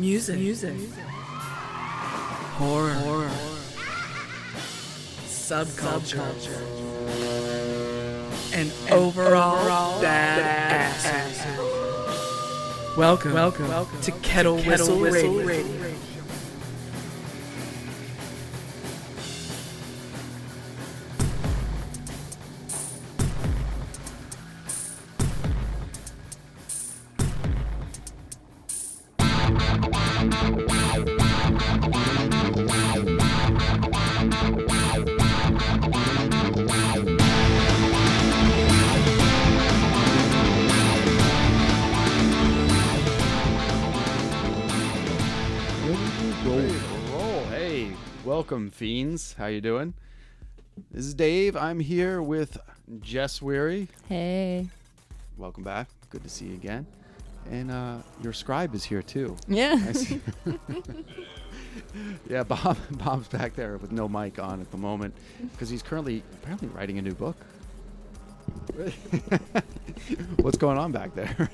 Music. Music. Horror. Horror. Subculture. And, overall, overall bad, Welcome, welcome, welcome to Kettle, to Whistle, Whistle Radio. Radio. Welcome, fiends. How you doing? This is Dave. I'm here with Jess Weary. Hey. Welcome back. Good to see you again. And uh, your scribe is here too. Yeah. yeah, Bob. Bob's back there with no mic on at the moment because he's currently apparently writing a new book. What's going on back there?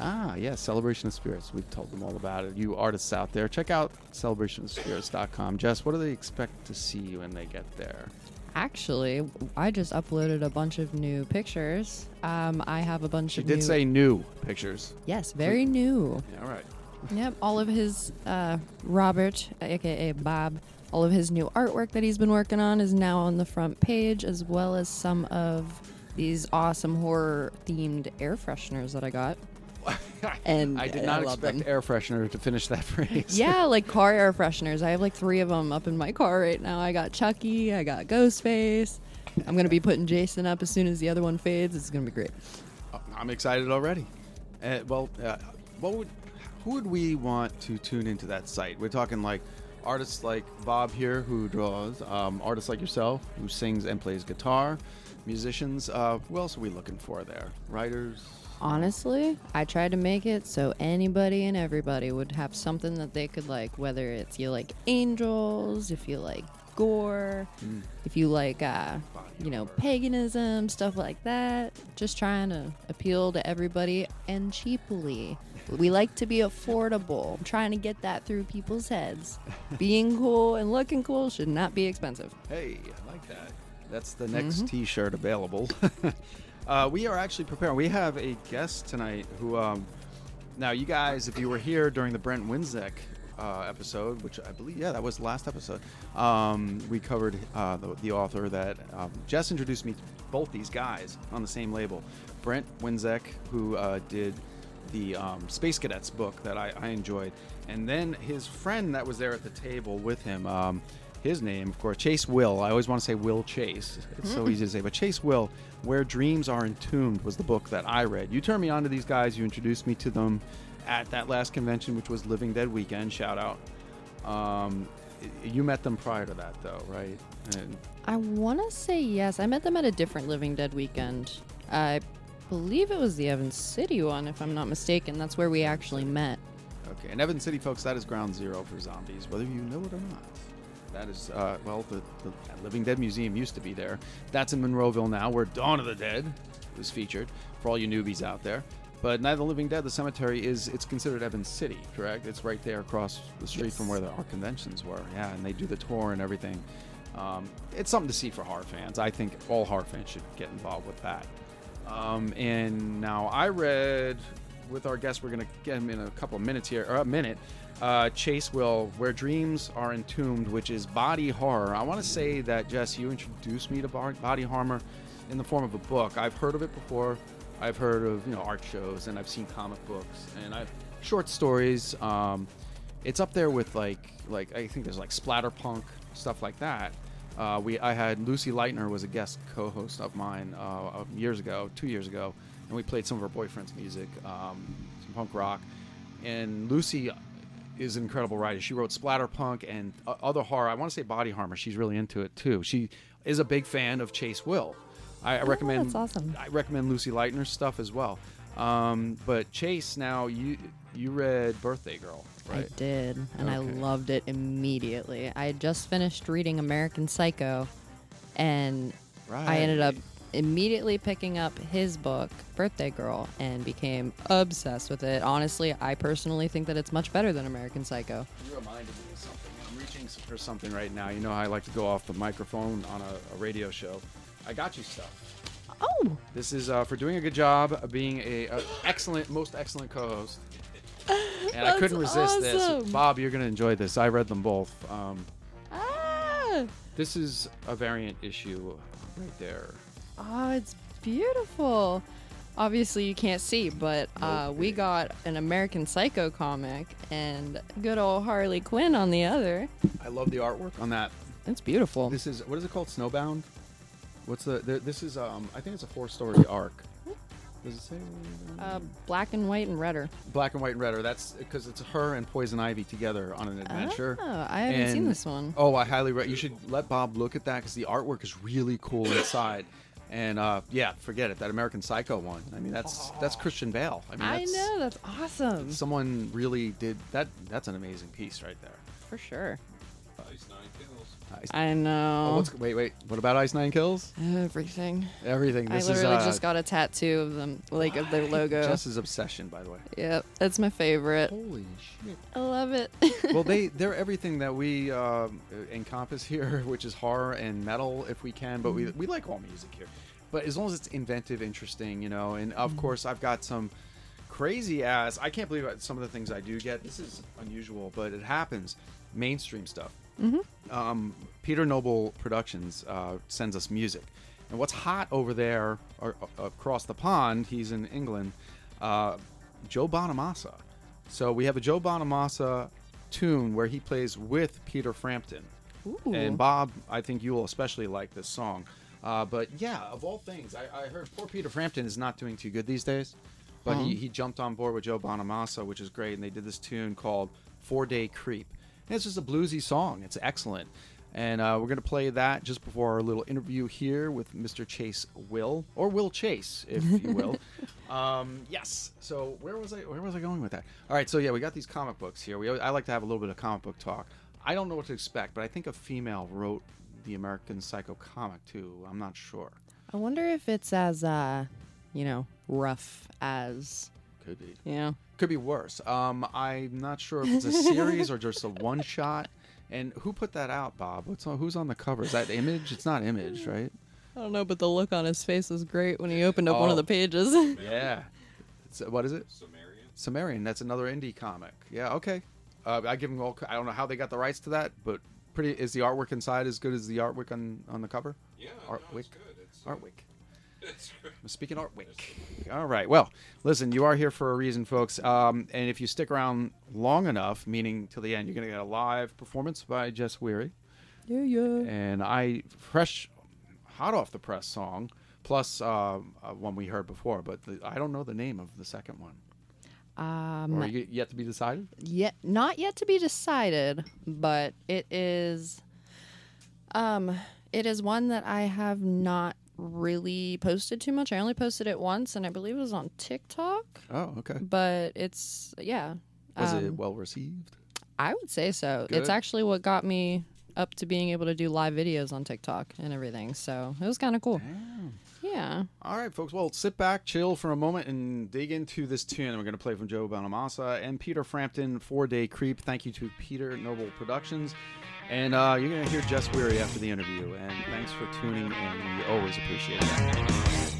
Ah, yeah, Celebration of Spirits. We've told them all about it. You artists out there, check out celebrationofspirits.com. Jess, what do they expect to see when they get there? Actually, I just uploaded a bunch of new pictures. Um, I have a bunch she of. did new... say new pictures. Yes, very new. Yeah, all right. Yep, all of his uh, Robert, aka Bob, all of his new artwork that he's been working on is now on the front page, as well as some of these awesome horror themed air fresheners that I got. and I did not I expect them. air freshener to finish that phrase. Yeah, like car air fresheners. I have like three of them up in my car right now. I got Chucky, I got Ghostface. I'm gonna be putting Jason up as soon as the other one fades. It's gonna be great. Uh, I'm excited already. Uh, well, uh, what would who would we want to tune into that site? We're talking like artists like Bob here who draws, um, artists like yourself who sings and plays guitar, musicians. Uh, who else are we looking for there? Writers, Honestly, I tried to make it so anybody and everybody would have something that they could like, whether it's you like angels, if you like gore, mm. if you like, uh, you know, paganism, stuff like that. Just trying to appeal to everybody and cheaply. We like to be affordable. I'm trying to get that through people's heads. Being cool and looking cool should not be expensive. Hey, I like that. That's the next mm-hmm. t shirt available. Uh, we are actually preparing. We have a guest tonight who, um, now you guys, if you were here during the Brent Winzek uh, episode, which I believe, yeah, that was the last episode, um, we covered uh, the, the, author that um, Jess introduced me to both these guys on the same label. Brent Winzek, who uh, did the um, Space Cadets book that I, I, enjoyed, and then his friend that was there at the table with him um, his name, of course, Chase Will. I always want to say Will Chase. It's so easy to say, but Chase Will, Where Dreams Are Entombed was the book that I read. You turned me on to these guys. You introduced me to them at that last convention, which was Living Dead Weekend. Shout out. Um, you met them prior to that, though, right? And I want to say yes. I met them at a different Living Dead weekend. I believe it was the Evans City one, if I'm not mistaken. That's where we actually met. Okay, and Evans City, folks, that is ground zero for zombies, whether you know it or not. That is, uh, well, the, the, Living Dead Museum used to be there. That's in Monroeville now, where Dawn of the Dead was featured. For all you newbies out there, But Night of the Living Dead, the cemetery is it's considered Evans City, correct? It's right there across the street from where the, our conventions were. Yeah, and they do the tour and everything. Um, it's something to see for horror fans. I think all horror fans should get involved with that. Um, and now I read with our guest, we're going to get him in a couple minutes here, or a minute. Uh, Chase Will, Where Dreams Are Entombed, which is body horror. I want to say that, Jess, you introduced me to body horror in the form of a book. I've heard of it before. I've heard of you know art shows and I've seen comic books and I've short stories. Um, it's up there with like like I think there's like splatterpunk stuff like that. Uh, we I had Lucy Leitner was a guest co-host of mine uh, years ago, two years ago, and we played some of her boyfriend's music, um, some punk rock. And Lucy is an incredible writer. She wrote splatterpunk and other horror. I want to say body horror. She's really into it too. She is a big fan of Chase Will. I, I recommend. Oh, that's awesome. I recommend Lucy Leitner's stuff as well. Um, but Chase, now you you read Birthday Girl, right? I did, and I loved it immediately. I had just finished reading American Psycho, and I ended up Right. Immediately picking up his book, Birthday Girl, and became obsessed with it. Honestly, I personally think that it's much better than American Psycho. You reminded me of something. I'm reaching for something right now. You know how I like to go off the microphone on a, a radio show. I got you stuff. Oh, This is uh, for doing a good job of being a, a excellent, most excellent co-host. And I couldn't resist this. Bob, you're gonna enjoy this. I read them both. Um, ah, this is a variant issue right there. Oh, it's beautiful. Obviously, you can't see, but uh, we got an American Psycho comic and good old Harley Quinn on the other. I love the artwork on that. It's beautiful. This is what is it called? Snowbound. What's the? this is um. I think it's a four-story arc. Does it say? Uh, black and white and redder. Black and white and red, or that's because it's her and Poison Ivy together on an adventure. Oh, I haven't seen this one. Oh, I highly recommend. you should let Bob look at that because the artwork is really cool inside. And uh, yeah, forget it. That American Psycho one. I mean, that's that's Christian Bale. I mean, I that's, know that's awesome Someone really did that. That's an amazing piece right there. for sure. Ice- I know Oh, what's, wait, wait. What about Ice Nine Kills? everything. Everything. I This literally is uh, just got a tattoo of them, like of their logo. Jess's obsession, by the way. Yep, that's my favorite. Holy shit. I love it. well, they they're everything that we um, encompass here, which is horror and metal, if we can. But we we like all music here. But as long as it's inventive, interesting, you know. And of course, I've got some crazy ass. I can't believe some of the things I do get. This is unusual, but it happens. Mainstream stuff. Um, Peter Noble Productions uh, sends us music, and what's hot over there or, uh, across the pond? He's in England. Uh, Joe Bonamassa. So we have a Joe Bonamassa tune where he plays with Peter Frampton. Ooh. And Bob, I think you will especially like this song. Uh, but yeah, of all things, I, I heard poor Peter Frampton is not doing too good these days. But he, he jumped on board with Joe Bonamassa, which is great. And they did this tune called Four Day Creep. And it's just a bluesy song. It's excellent. And uh, we're going to play that just before our little interview here with Mr. Chase Will, or Will Chase, if you will. um, yes. So where was I? Where was I going with that? All right. So yeah, we got these comic books here. We I like to have a little bit of comic book talk. I don't know what to expect, but I think a female wrote the American Psycho comic too. I'm not sure. I wonder if it's as, uh, you know, rough as, Could be. you know. Could be worse. Um, I'm not sure if it's a series or just a one shot. And who put that out, Bob? What's on, who's on the cover? Is that Image? It's not Image, right? I don't know, but the look on his face was great when he opened up one Oh. of the pages. Yeah. It's, what is it? Sumerian. Sumerian. That's another indie comic. Yeah. Okay. Uh, I give them all. I don't know how they got the rights to that, but pretty. Is the artwork inside as good as the artwork on on the cover? Yeah, Artwick. no, it's good. It's, Artwick. it's I'm speaking Artwick. All right. Well, listen, you are here for a reason, folks. Um, and if you stick around long enough, meaning till the end, you're going to get a live performance by Jess Weary. yeah, yeah. And I, fresh, hot off the press song, plus uh, uh, one we heard before, but the, I don't know the name of the second one. Um, or yet to be decided? yet not yet to be decided, but it is um it is one that I have not really posted too much. I only posted it once and I believe it was on TikTok, Oh, okay. but it's yeah. Was it um, well received? I would say so. Good. It's actually what got me up to being able to do live videos on TikTok and everything. So, it was kind of cool. Yeah. All right, folks. Well, sit back, chill for a moment, and dig into this tune. We're going to play from Joe Bonamassa and Peter Frampton, Four Day Creep. Thank you to Peter Noble Productions. And uh, you're going to hear Jess Weary after the interview. And thanks for tuning in. We always appreciate that.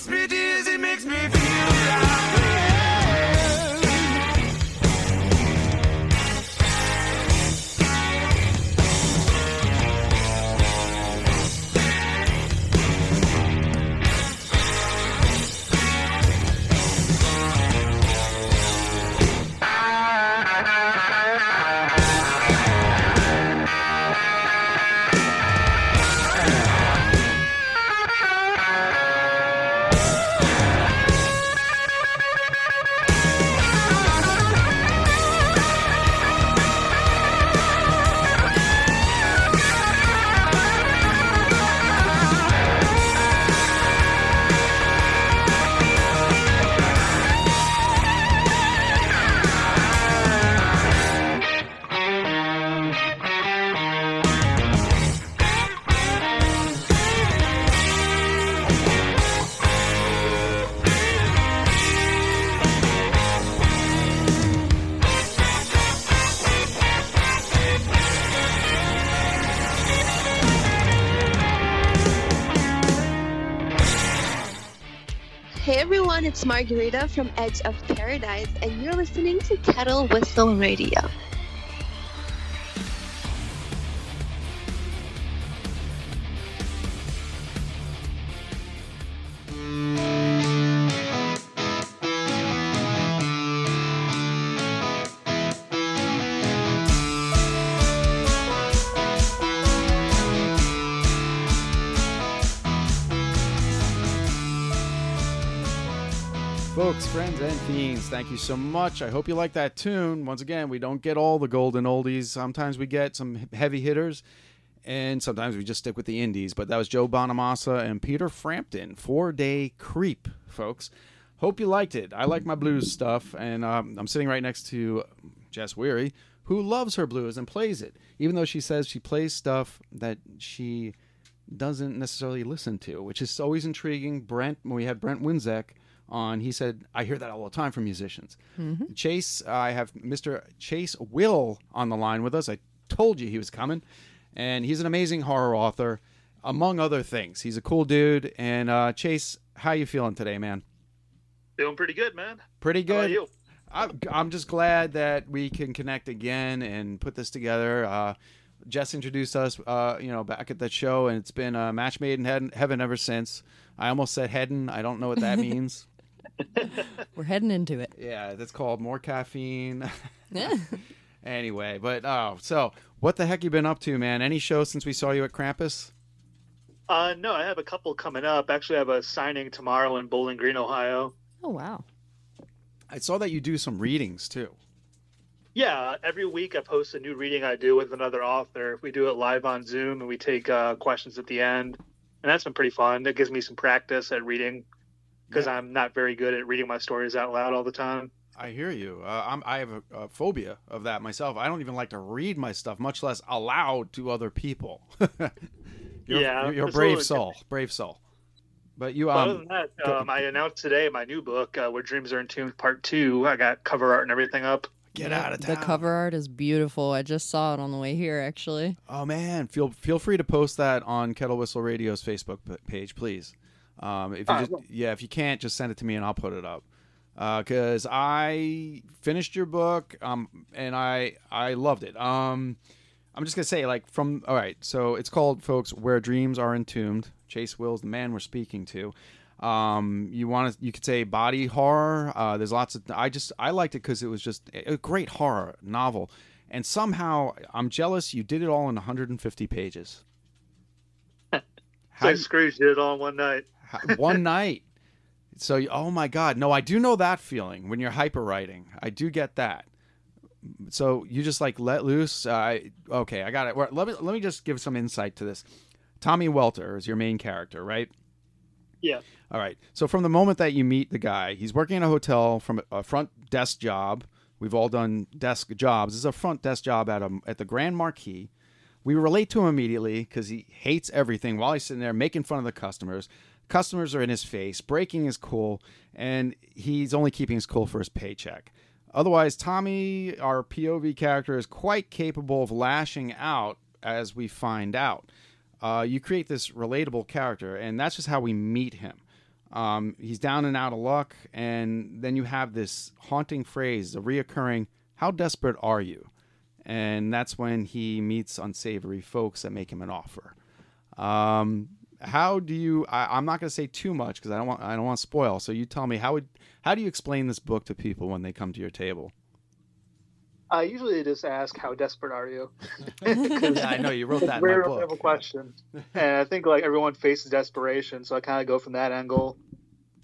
Makes me dizzy, makes me it's Margarita from Edge of Paradise, and you're listening to Kettle Whistle Radio. Friends, and fiends, thank you so much. I hope you like that tune. Once again, we don't get all the golden oldies. Sometimes we get some heavy hitters, and sometimes we just stick with the indies. But that was Joe Bonamassa and Peter Frampton, Four Day Creep, folks. Hope you liked it. I like my blues stuff, and um, I'm sitting right next to Jess Weary, who loves her blues and plays it, even though she says she plays stuff that she doesn't necessarily listen to, which is always intriguing. Brent, when we had Brent Winzek on. He said, I hear that all the time from musicians. Chase, I have Mr. Chase Will on the line with us. I told you he was coming. And he's an amazing horror author, among other things. He's a cool dude. And uh, Chase, how you feeling today, man? Feeling pretty good, man. Pretty How about good. you? I'm, I'm just glad that we can connect again and put this together. Uh, Jess introduced us, uh, you know, back at that show, and it's been a match made in heaven, heaven ever since. I almost said heaven. I don't know what that means. We're heading into it. yeah, that's called more caffeine. Anyway, but oh, so what the heck you been up to, man? Any shows since we saw you at Krampus? Uh, no, I have a couple coming up. Actually, I have a signing tomorrow in Bowling Green, Ohio. Oh wow. I saw that you do some readings too. Yeah, every week I post a new reading I do with another author. We do it live on Zoom and we take uh, questions at the end. And that's been pretty fun. It gives me some practice at reading because Yeah. I'm not very good at reading my stories out loud all the time. I hear you. Uh, I'm, I have a, a phobia of that myself. I don't even like to read my stuff, much less aloud to other people. you're, Yeah, you're, you're a it's a brave little- soul, brave soul. But you, But other um, than that, um, I announced today my new book, uh, Where Dreams Are Entombed Part 2. I got cover art and everything up. get out of town. The cover art is beautiful. I just saw it on the way here, actually. Oh man, feel feel free to post that on Kettle Whistle Radio's Facebook page, please. Um, if you just, yeah, if you can't, just send it to me and I'll put it up. Because I finished your book, um, and I I loved it. Um, I'm just gonna say, like, from all right, so it's called, folks, "Where Dreams Are Entombed." Chase Will's the man we're speaking to. Um, you want to, you could say body horror. Uh, there's lots of. I just I liked it because it was just a great horror novel, and somehow I'm jealous you did it all in 150 pages. So How you- Scrooge did it all in one night. One night. So, oh my God, no, I do know that feeling when you're hyper writing. I do get that. So you just like let loose. Uh, okay, I got it. Let me let me just give some insight to this. Tommy Welter is your main character, right? Yeah. All right. So from the moment that you meet the guy, he's working in a hotel from a front desk job. We've all done desk jobs. This is a front desk job at a, at the Grand Marquis. We relate to him immediately because he hates everything while he's sitting there making fun of the customers. Customers are in his face. Breaking is cool, and he's only keeping his cool for his paycheck. Otherwise, Tommy, our POV character, is quite capable of lashing out as we find out. Uh, you create this relatable character, and that's just how we meet him. Um, he's down and out of luck, and then you have this haunting phrase, a reoccurring, How desperate are you? And that's when he meets unsavory folks that make him an offer. Um, how do you? I, I'm not going to say too much because I don't want I don't want to spoil. So you tell me how would how do you explain this book to people when they come to your table? I usually just ask, "How desperate are you?" yeah, I know you wrote It's that a in very my book. question, and I think like everyone faces desperation, so I kind of go from that angle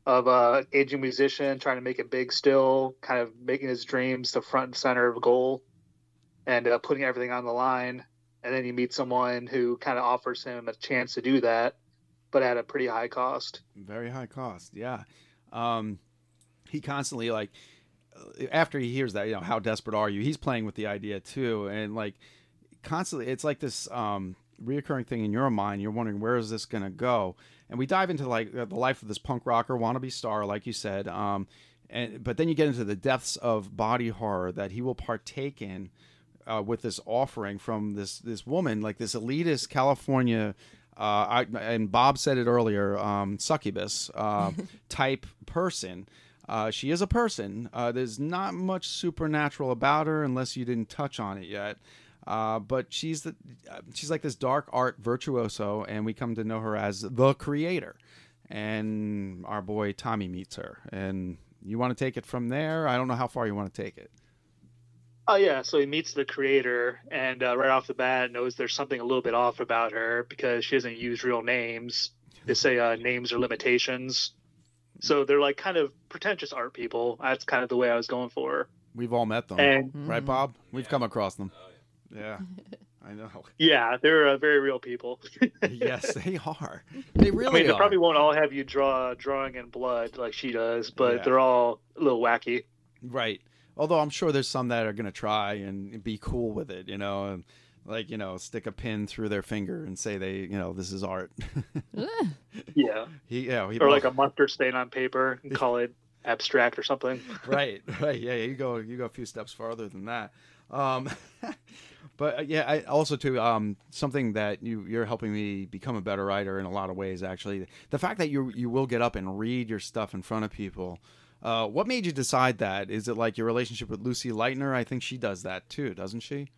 of uh, aging musician trying to make it big still, kind of making his dreams the front and center of a goal, and uh, putting everything on the line. And then you meet someone who kind of offers him a chance to do that, but at a pretty high cost. Very high cost, yeah. Um, he constantly like uh, after he hears that, you know, how desperate are you? He's playing with the idea too, and like constantly, it's like this um, reoccurring thing in your mind. You're wondering where is this gonna go, and we dive into like uh, the life of this punk rocker wannabe star, like you said. Um, and but then you get into the depths of body horror that he will partake in uh, with this offering from this this woman, like this elitist California. Uh, I, and Bob said it earlier, um, succubus uh, type person. Uh, she is a person. Uh, there's not much supernatural about her unless you didn't touch on it yet. Uh, but she's the uh, she's like this dark art virtuoso, and we come to know her as the creator. And our boy Tommy meets her, and you want to take it from there. I don't know how far you want to take it. Oh yeah, so he meets the creator, and uh, right off the bat knows there's something a little bit off about her because she doesn't use real names. They say uh, names are limitations, so they're like kind of pretentious art people. That's kind of the way I was going for. We've all met them, And right, Bob? We've come across them. Yeah, I know. yeah, they're uh, very real people. yes, they are. They I really mean, they are. probably won't all have you draw drawing in blood like she does, but Yeah. they're all a little wacky. Right. Although I'm sure there's some that are going to try and be cool with it, you know. And like you know stick a pin through their finger and say they you know this is art. Yeah. he yeah he Or like a mustard stain on paper and call it abstract or something. right right yeah you go you go a few steps farther than that. Um, but uh, yeah, I also too um something that you you're helping me become a better writer in a lot of ways. Actually, the fact that you you will get up and read your stuff in front of people. Uh, what made you decide that? Is it like your relationship with Lucy Leitner? I think she does that too, doesn't she?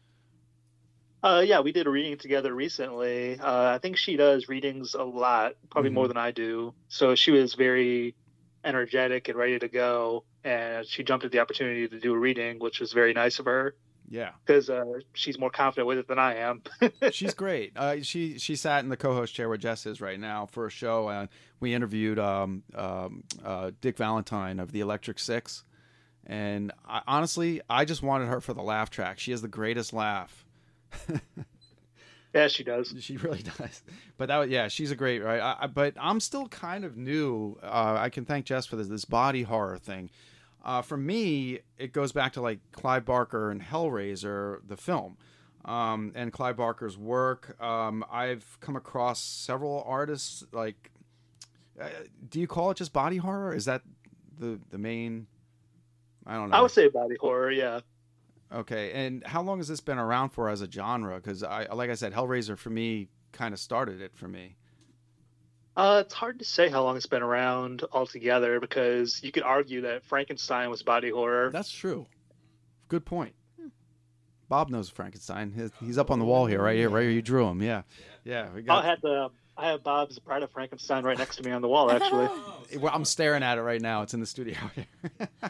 Uh, yeah, we did a reading together recently. Uh, I think she does readings a lot, probably more Mhm. than I do. So she was very energetic and ready to go, and she jumped at the opportunity to do a reading, which was very nice of her Yeah, because uh, she's more confident with it than I am. she's great. Uh, she she sat in the co-host chair where Jess is right now for a show, and we interviewed um, um, uh, Dick Valentine of the Electric Six. And I, honestly, I just wanted her for the laugh track. She has the greatest laugh. yeah, she does. She really does. But that, was- yeah, she's a great right. I, but I'm still kind of new. Uh, I can thank Jess for this this body horror thing. Uh, for me, it goes back to like Clive Barker and Hellraiser, the film, um, and Clive Barker's work. Um, I've come across several artists. Like, uh, do you call it just body horror? Is that the the main? I don't know. I would say body horror. Yeah. Okay, and how long has this been around for as a genre? Because I, like I said, Hellraiser for me kind of started it for me. Uh, it's hard to say how long it's been around altogether because you could argue that Frankenstein was body horror. That's true. Good point. Bob knows Frankenstein. He's, he's up on the wall here, right here, right here. You drew him, yeah, yeah. We got... I got. had the I have Bob's Bride of Frankenstein right next to me on the wall, actually. Well, I'm staring at it right now. It's in the studio here.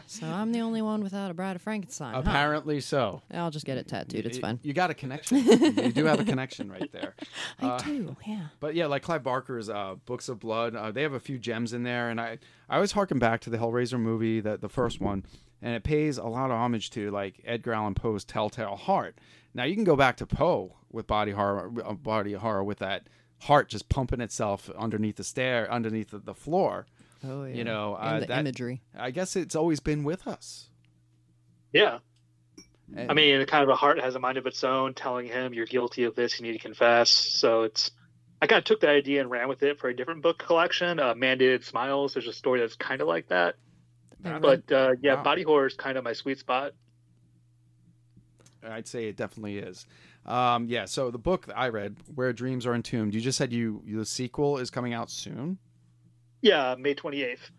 So I'm the only one without a Bride of Frankenstein. huh? Apparently so. I'll just get it tattooed. It's You- fine. You got a connection. you do have a connection right there. I Uh, do. Yeah. But yeah, like Clive Barker's uh, Books of Blood, uh, they have a few gems in there, and I I always harken back to the Hellraiser movie, the the first one, and it pays a lot of homage to like Edgar Allan Poe's Telltale Heart. Now you can go back to Poe with body horror, uh, body horror with that heart just pumping itself underneath the stair, underneath the, the floor. Oh yeah. You know, uh, the that- imagery. I guess it's always been with us. Yeah. And- I mean, kind of a heart has a mind of its own, telling him you're guilty of this, you need to confess. So it's, I kind of took that idea and ran with it for a different book collection. Uh, Mandated Smiles. There's a story that's kind of like that. I But uh, yeah, Wow. body horror is kind of my sweet spot. I'd say it definitely is. Um, yeah. So the book that I read, Where Dreams Are Entombed, you just said you the sequel is coming out soon. Yeah, May 28th.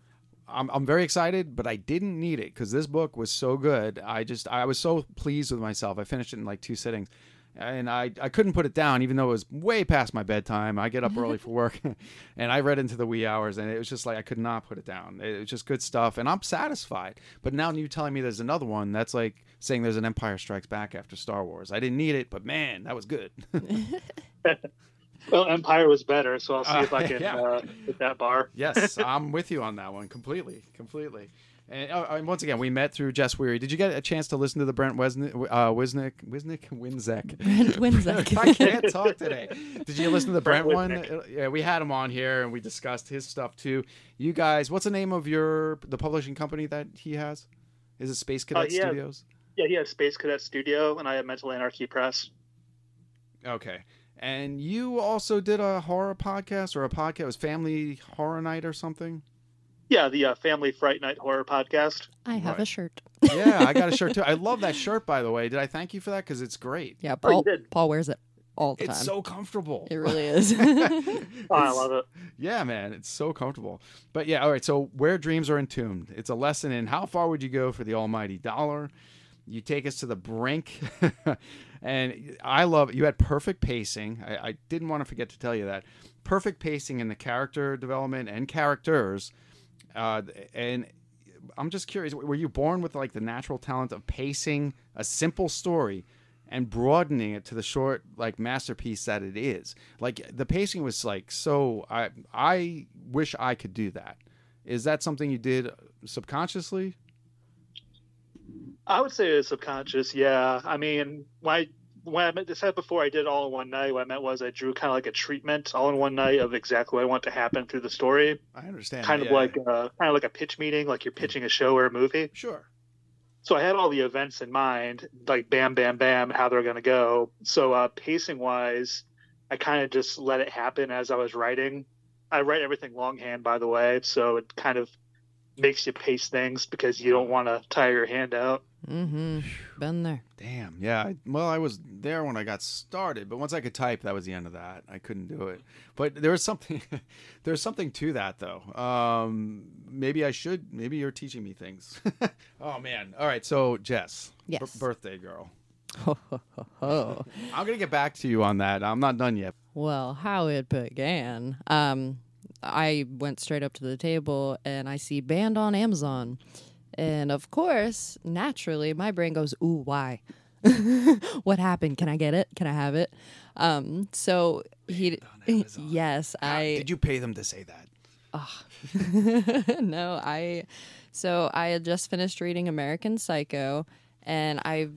I'm, I'm very excited, but I didn't need it because this book was so good. I just I was so pleased with myself. I finished it in like two sittings, and I, I couldn't put it down even though it was way past my bedtime. I get up early for work, and I read into the wee hours, and it was just like I could not put it down. It was just good stuff, and I'm satisfied. But now you telling me there's another one that's like saying there's an Empire Strikes Back after Star Wars. I didn't need it, but man, that was good. Well, Empire was better, so I'll see Uh, if I can yeah. uh, hit that bar. yes, I'm with you on that one completely, completely. And, uh, and once again, we met through Jess Weary. Did you get a chance to listen to the Brent Wesnick, uh, Wisnick, Wisnick, Winzek? Brent Winzek. I can't talk today. Did you listen to the Brent, Brent one? Uh, Yeah, we had him on here and we discussed his stuff too. You guys, what's the name of your the publishing company that he has? Is it Space Cadet he has- Studios? Yeah, he has Space Cadet Studio, and I have Mental Anarchy Press. Okay. And you also did a horror podcast or a podcast? It was Family Horror Night or something? Yeah, the uh, Family Fright Night Horror Podcast. I have Right. a shirt. Yeah, I got a shirt too. I love that shirt, by the way. Did I thank you for that? Because it's great. Yeah, Oh, you Paul. did. Paul wears it all the It's time. It's so comfortable. it really is. Oh, I love it. Yeah, man, it's so comfortable. But yeah, all right. So where dreams are entombed, it's a lesson in how far would you go for the almighty dollar. You take us to the brink, and I love you had perfect pacing. I, I didn't want to forget to tell you that perfect pacing in the character development and characters. Uh, and I'm just curious, were you born with like the natural talent of pacing a simple story? and broadening it to the short like masterpiece that it is. Like the pacing was like so I I wish I could do that. Is that something you did subconsciously? I would say it's subconscious. Yeah, I mean, when I when I meant to said before, I did all in one night. What I meant was I drew kind of like a treatment all in one night of exactly what I want to happen through the story. I understand. Kind of yeah. like uh, kind of like a pitch meeting, like you're pitching a show or a movie. sure. so I had all the events in mind, like bam, bam, bam, how they're going to go. So uh, pacing wise, I kind of just let it happen as I was writing. I write everything longhand, by the way, so it kind of makes you pace things because you don't want to tire your hand out. Mm-hmm. Been there. Damn. Yeah. I, well, I was there when I got started, but once I could type, that was the end of that. I couldn't do it. But there was something. there's something to that, though. Um, maybe I should. Maybe you're teaching me things. oh man. All right. So Jess. Yes. b- birthday girl. Oh. I'm gonna get back to you on that. I'm not done yet. Well, how it began. Um, I went straight up to the table and I see banned on Amazon. And of course, naturally, my brain goes, Ooh, why? what happened? Can I get it? Can I have it? Um, so he, yes, How- I did you pay them to say that? no, I so I had just finished reading American Psycho and I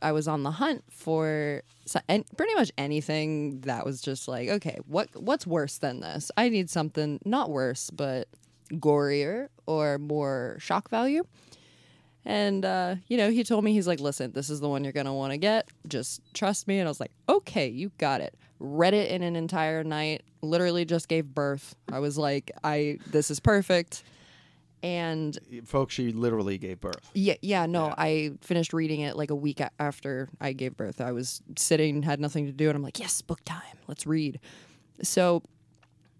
I was on the hunt for so- and pretty much anything that was just like, okay, what what's worse than this? I need something not worse, but gorier or more shock value. And uh, you know, he told me he's like, "Listen, this is the one you're gonna want to get. Just trust me." And I was like, "Okay, you got it." Read it in an entire night. Literally just gave birth. I was like, "I this is perfect." And Folks, she literally gave birth. yeah, yeah, no, I finished reading it like a week a- after I gave birth. I was sitting, had nothing to do, and I'm like, "Yes, book time. Let's read." So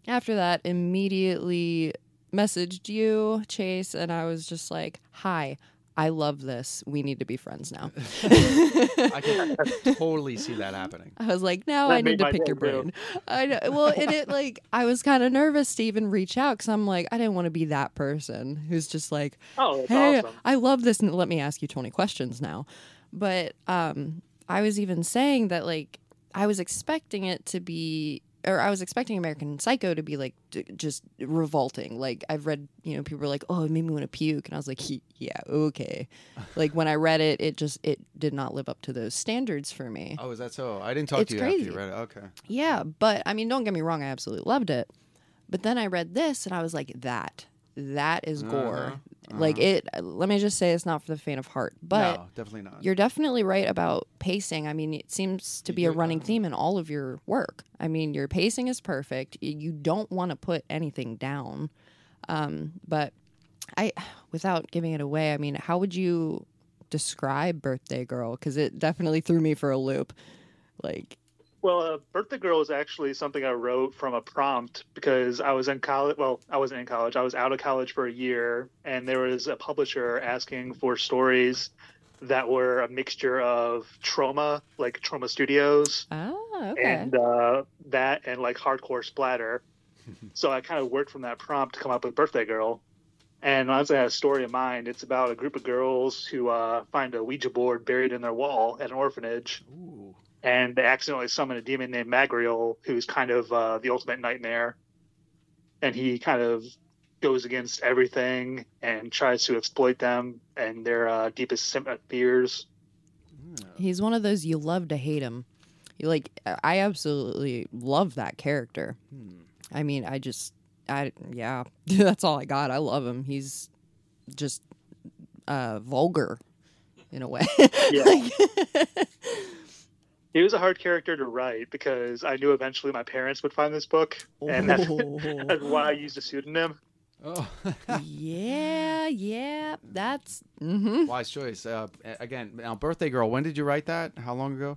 after that, immediately messaged you, Chase, and I was just like, "Hi." I love this. We need to be friends now. I can totally see that happening. I was like, now That I need to pick your too. brain. I know. Well, and it like I was kind of nervous to even reach out because I'm like, I didn't want to be that person who's just like, Oh, hey, awesome. I love this, and let me ask you 20 questions now. But um, I was even saying that like I was expecting it to be. Or I was expecting American Psycho to be like d- just revolting. Like I've read, you know, people were like, "Oh, it made me want to puke," and I was like, "Yeah, okay." like when I read it, it just it did not live up to those standards for me. Oh, is that so? I didn't talk It's to you after you read it. Okay. Yeah, but I mean, don't get me wrong, I absolutely loved it. But then I read this and I was like, that, that is gore. Uh-huh, like uh-huh. it, let me just say it's not for the faint of heart, but no, definitely not. you're definitely right about pacing. I mean, it seems to be a running uh-huh. theme in all of your work. I mean, your pacing is perfect. You don't want to put anything down. Um, but I, without giving it away, I mean, how would you describe Birthday Girl? Because it definitely threw me for a loop. Like, Well, uh, Birthday Girl is actually something I wrote from a prompt because I was in college. Well, I wasn't in college. I was out of college for a year, and there was a publisher asking for stories that were a mixture of trauma, like Troma Studios, oh, okay. and uh, that, and like hardcore splatter. so I kind of worked from that prompt to come up with Birthday Girl. And honestly, I had a story in mind. It's about a group of girls who uh, find a Ouija board buried in their wall at an orphanage Ooh. And they accidentally summon a demon named Magriel, who's kind of uh, the ultimate nightmare. And he kind of goes against everything and tries to exploit them and their uh, deepest fears. He's one of those you love to hate him. You like I absolutely love that character. I mean, I just I yeah, that's all I got. I love him. He's just uh vulgar in a way. Yeah. He was a hard character to write because I knew eventually my parents would find this book, and that's, that's why I used a pseudonym. Oh, yeah, yeah, that's mm-hmm. wise choice. Uh, again, now, birthday girl. When did you write that? How long ago?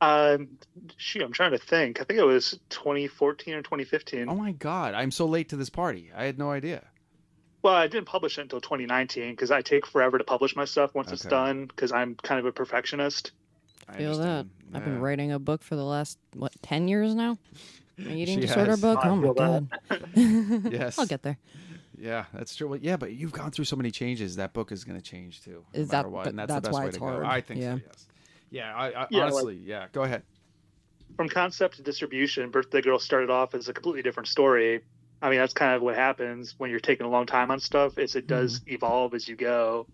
Um, shoot, I'm trying to think. I think it was 2014 or 2015. Oh my god, I'm so late to this party. I had no idea. Well, I didn't publish it until 2019 because I take forever to publish my stuff once it's done because I'm kind of a perfectionist. I Feel that. understand. I've been writing a book for the last what ten years now. My eating She disorder has. book. I Oh my god. Yes. I'll get there. Yeah, that's true. Well, yeah, but you've gone through so many changes. That book is going to change too. No Is matter that- what, and that's, that's the best why way it's to hard. go. I think Yeah. so. Yes. Yeah. I, I Yeah, like- honestly, yeah. Go ahead. From concept to distribution, Birthday Girl started off as a completely different story. I mean, that's kind of what happens when you're taking a long time on stuff. Is it does evolve as you go,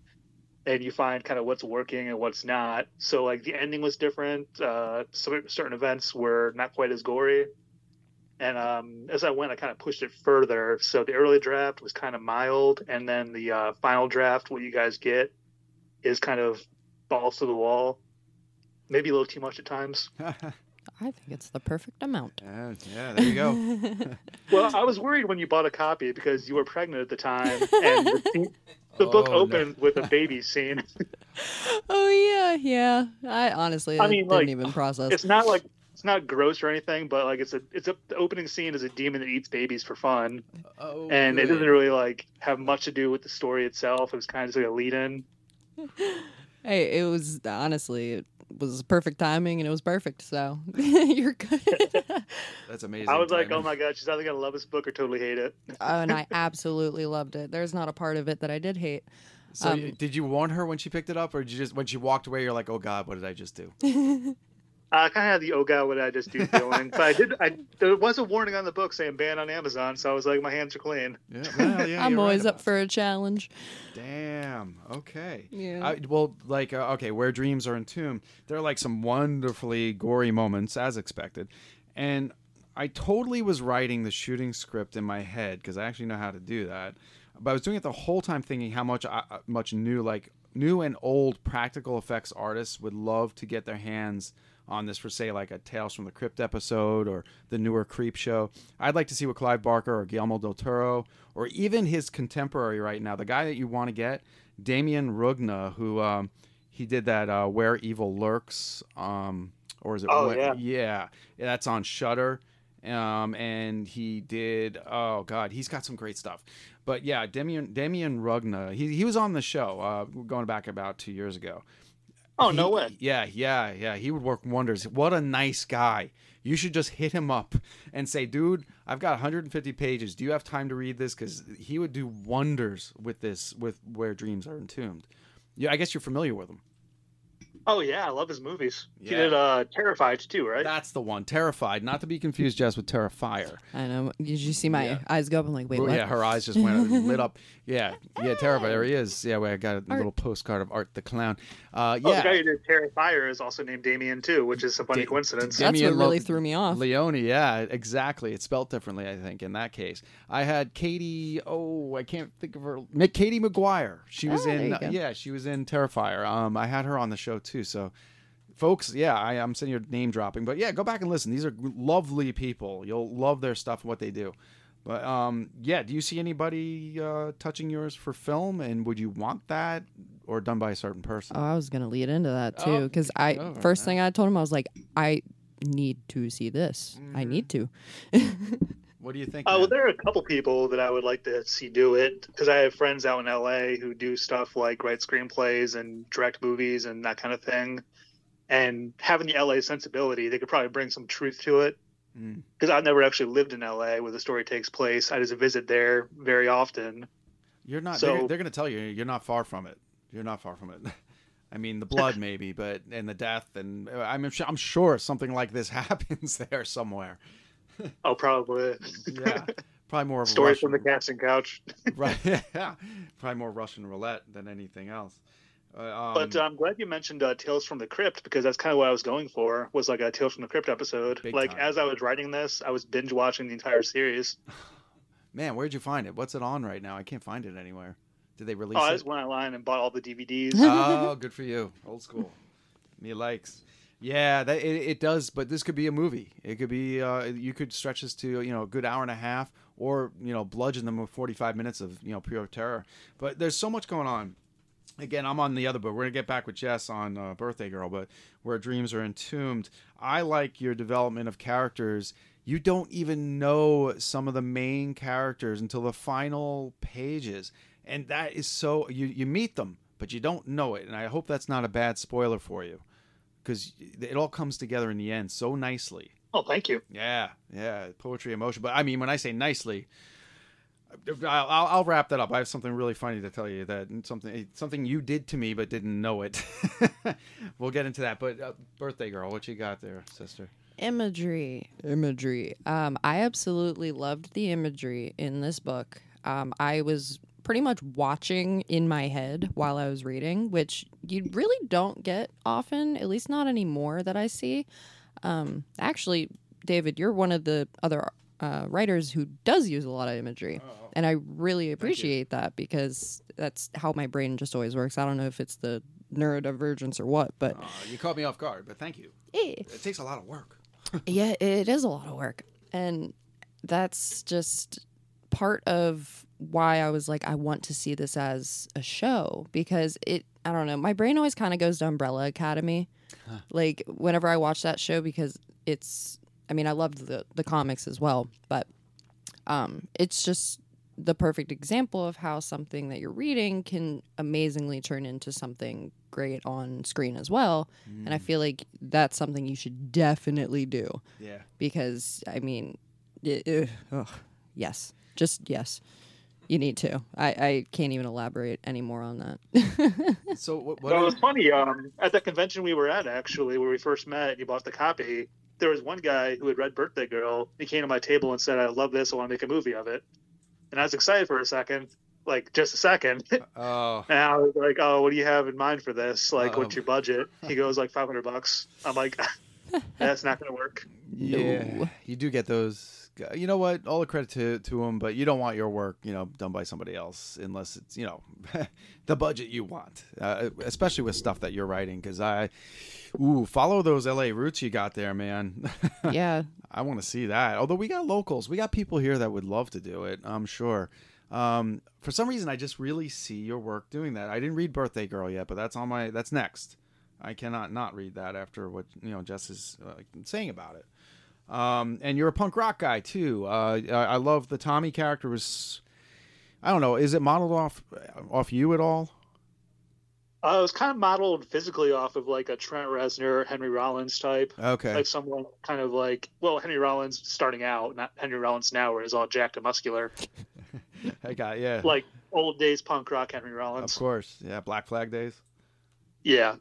and you find kind of what's working and what's not. So, like the ending was different. Uh, some certain events were not quite as gory. And um, as I went, I kind of pushed it further. So the early draft was kind of mild, and then the uh, final draft, what you guys get, is kind of balls to the wall. Maybe a little too much at times. I think it's the perfect amount. yeah, yeah, there you go. Well, I was worried when you bought a copy because you were pregnant at the time, and the, scene- the book Oh, no. opened with a baby scene. oh yeah, yeah. I honestly I mean, didn't like, even process. It's not like it's not gross or anything, but like it's a it's a the opening scene is a demon that eats babies for fun, oh, and it good. doesn't really like have much to do with the story itself. It was kind of just like a lead in. Hey, it was honestly it was perfect timing and it was perfect. So you're good. That's amazing. I was like, oh my god, she's either gonna love this book or totally hate it. Oh, and I absolutely loved it. There's not a part of it that I did hate. So, um, did you warn her when she picked it up, or did you just when she walked away, you're like, oh god, what did I just do? I kind of had the oh god, what did I just do feeling, but I did. I there was a warning on the book saying banned on Amazon, so I was like, my hands are clean. Yeah, well, yeah, I'm you're right always up for a challenge. Damn. Okay. Yeah. I, well, like, uh, okay, where dreams are entombed, there are like some wonderfully gory moments, as expected, and I totally was writing the shooting script in my head because I actually know how to do that. But I was doing it the whole time, thinking how much I, uh, much new, like new and old practical effects artists would love to get their hands on this for say like a Tales from the Crypt episode or the newer Creepshow. I'd like to see what Clive Barker or Guillermo del Toro or even his contemporary right now, the guy that you want to get, Damien Rugna, who um, he did that uh, Where Evil Lurks, um, or is it? Oh, Where- yeah. yeah, that's on Shudder. Um, and he did. Oh God, he's got some great stuff. But yeah, Damien Damien Rugna, he he was on the show uh, going back about two years ago. Oh no way! Yeah, yeah, yeah. He would work wonders. What a nice guy. You should just hit him up and say, dude, I've got 150 pages. Do you have time to read this? Because he would do wonders with this, with Where Dreams Are Entombed. Yeah, I guess you're familiar with him. Oh yeah, I love his movies. He did uh Terrified too, right? That's the one. Terrified. Not to be confused, Jess, with Terrifier. I know. Did you see my Yeah. eyes go up? I'm like, wait, Oh, what? yeah, her eyes just went lit up. Yeah, yeah, Terrifier. There he is. Yeah, wait, I got a little postcard of Art the Clown. Uh, Oh, the yeah. guy who did Terrifier is also named Damien too, which is a funny Da- coincidence. That's Damien what really Lo- threw me off. Leone, yeah, exactly. It's spelled differently, I think, in that case. I had Katie. Oh, I can't think of her. Katie McGuire. She was Oh, in. you. Yeah, she was in Terrifier. Um, I had her on the show too. So, folks, yeah, I, I'm sitting here name dropping, but yeah, go back and listen. These are lovely people. You'll love their stuff and what they do. But um, yeah, do you see anybody uh, touching yours for film, and would you want that, or done by a certain person? Oh, I was gonna lead into that too, because I oh, first yeah. thing I told him I was like, I need to see this. Mm-hmm. I need to. What do you think? Oh, well, there are a couple people that I would like to see do it because I have friends out in LA who do stuff like write screenplays and direct movies and that kind of thing. And having the LA sensibility, they could probably bring some truth to it. Mm. Because I've never actually lived in LA where the story takes place. I just visit there very often. You're not. So- they're, they're going to tell you you're not far from it. You're not far from it. I mean, the blood maybe, but and the death, and uh, I'm I'm sure something like this happens there somewhere. Oh, probably. Yeah, probably more of a Stories Russian, from the casting couch. right? Yeah, probably more Russian roulette than anything else. Uh, um, But I'm glad you mentioned uh, Tales from the Crypt because that's kind of what I was going for. Was like a Tales from the Crypt episode. Like time. as I was writing this, I was binge watching the entire series. man, where'd you find it? What's it on right now? I can't find it anywhere. Did they release it? Oh, I just went online and bought all the DVDs. oh, good for you. Old school. Me likes. Yeah, that it, it does, but this could be a movie. It could be uh, you could stretch this to you know a good hour and a half, or you know bludgeon them with forty five minutes of you know pure terror. But there's so much going on. Again, I'm on the other book. We're gonna get back with Jess on uh, Birthday Girl, but where dreams are entombed. I like your development of characters. You don't even know some of the main characters until the final pages, and that is so you you meet them, but you don't know it. And I hope that's not a bad spoiler for you because it all comes together in the end so nicely. Oh, thank you. Yeah, yeah, poetry, emotion. But I mean, when I say nicely, I'll, I'll, I'll wrap that up. I have something really funny to tell you that something something you did to me but didn't know it. we'll get into that. But uh, birthday girl, what you got there, sister? Imagery, imagery. Um, I absolutely loved the imagery in this book. Um, I was pretty much watching in my head while I was reading, which you really don't get often, at least not anymore that I see. Um, actually, David, you're one of the other uh, writers who does use a lot of imagery. And I really appreciate that because that's how my brain just always works. I don't know if it's the neurodivergence or what, but you caught me off guard, but thank you. Eh. It takes a lot of work. yeah, it is a lot of work. And that's just part of why I was like, I want to see this as a show because it, I don't know, my brain always kind of goes to Umbrella Academy. Like, whenever I watch that show, because it's, I mean, I loved the, the comics as well, but um, it's just the perfect example of how something that you're reading can amazingly turn into something great on screen as well. And I feel like that's something you should definitely do Yeah. because I mean, it, ugh, yes, just yes, you need to. I, I can't even elaborate anymore on that. So what? Well, it was funny. Um, at the convention we were at, actually, where we first met, and you bought the copy. There was one guy who had read Birthday Girl. He came to my table and said, "I love this. I want to make a movie of it." And I was excited for a second, like just a second. Oh, and I was like, "Oh, what do you have in mind for this? Like, what's your budget?" He goes, "Like 500 bucks." I'm like, "That's not going to work." yeah. You do get those. You know what? All the credit to to them, but you don't want your work, you know, done by somebody else unless it's you know the budget you want, uh, especially with stuff that you're writing. Because I, ooh, follow those LA roots you got there, man. yeah, I want to see that. Although we got locals, we got people here that would love to do it. I'm sure. Um, for some reason, I just really see your work doing that. I didn't read Birthday Girl yet, but that's on my that's next. I cannot not read that after what you know Jess is uh, saying about it. Um, and you're a punk rock guy too. Uh, I, I love the Tommy character was. I don't know. Is it modeled off off you at all? Uh, it was kind of modeled physically off of like a Trent Reznor, Henry Rollins type. Okay. Like someone kind of like, well, Henry Rollins starting out, not Henry Rollins now, where he's all jacked and muscular. I got yeah. Like old days punk rock Henry Rollins. of course, yeah. Black Flag days. Yeah.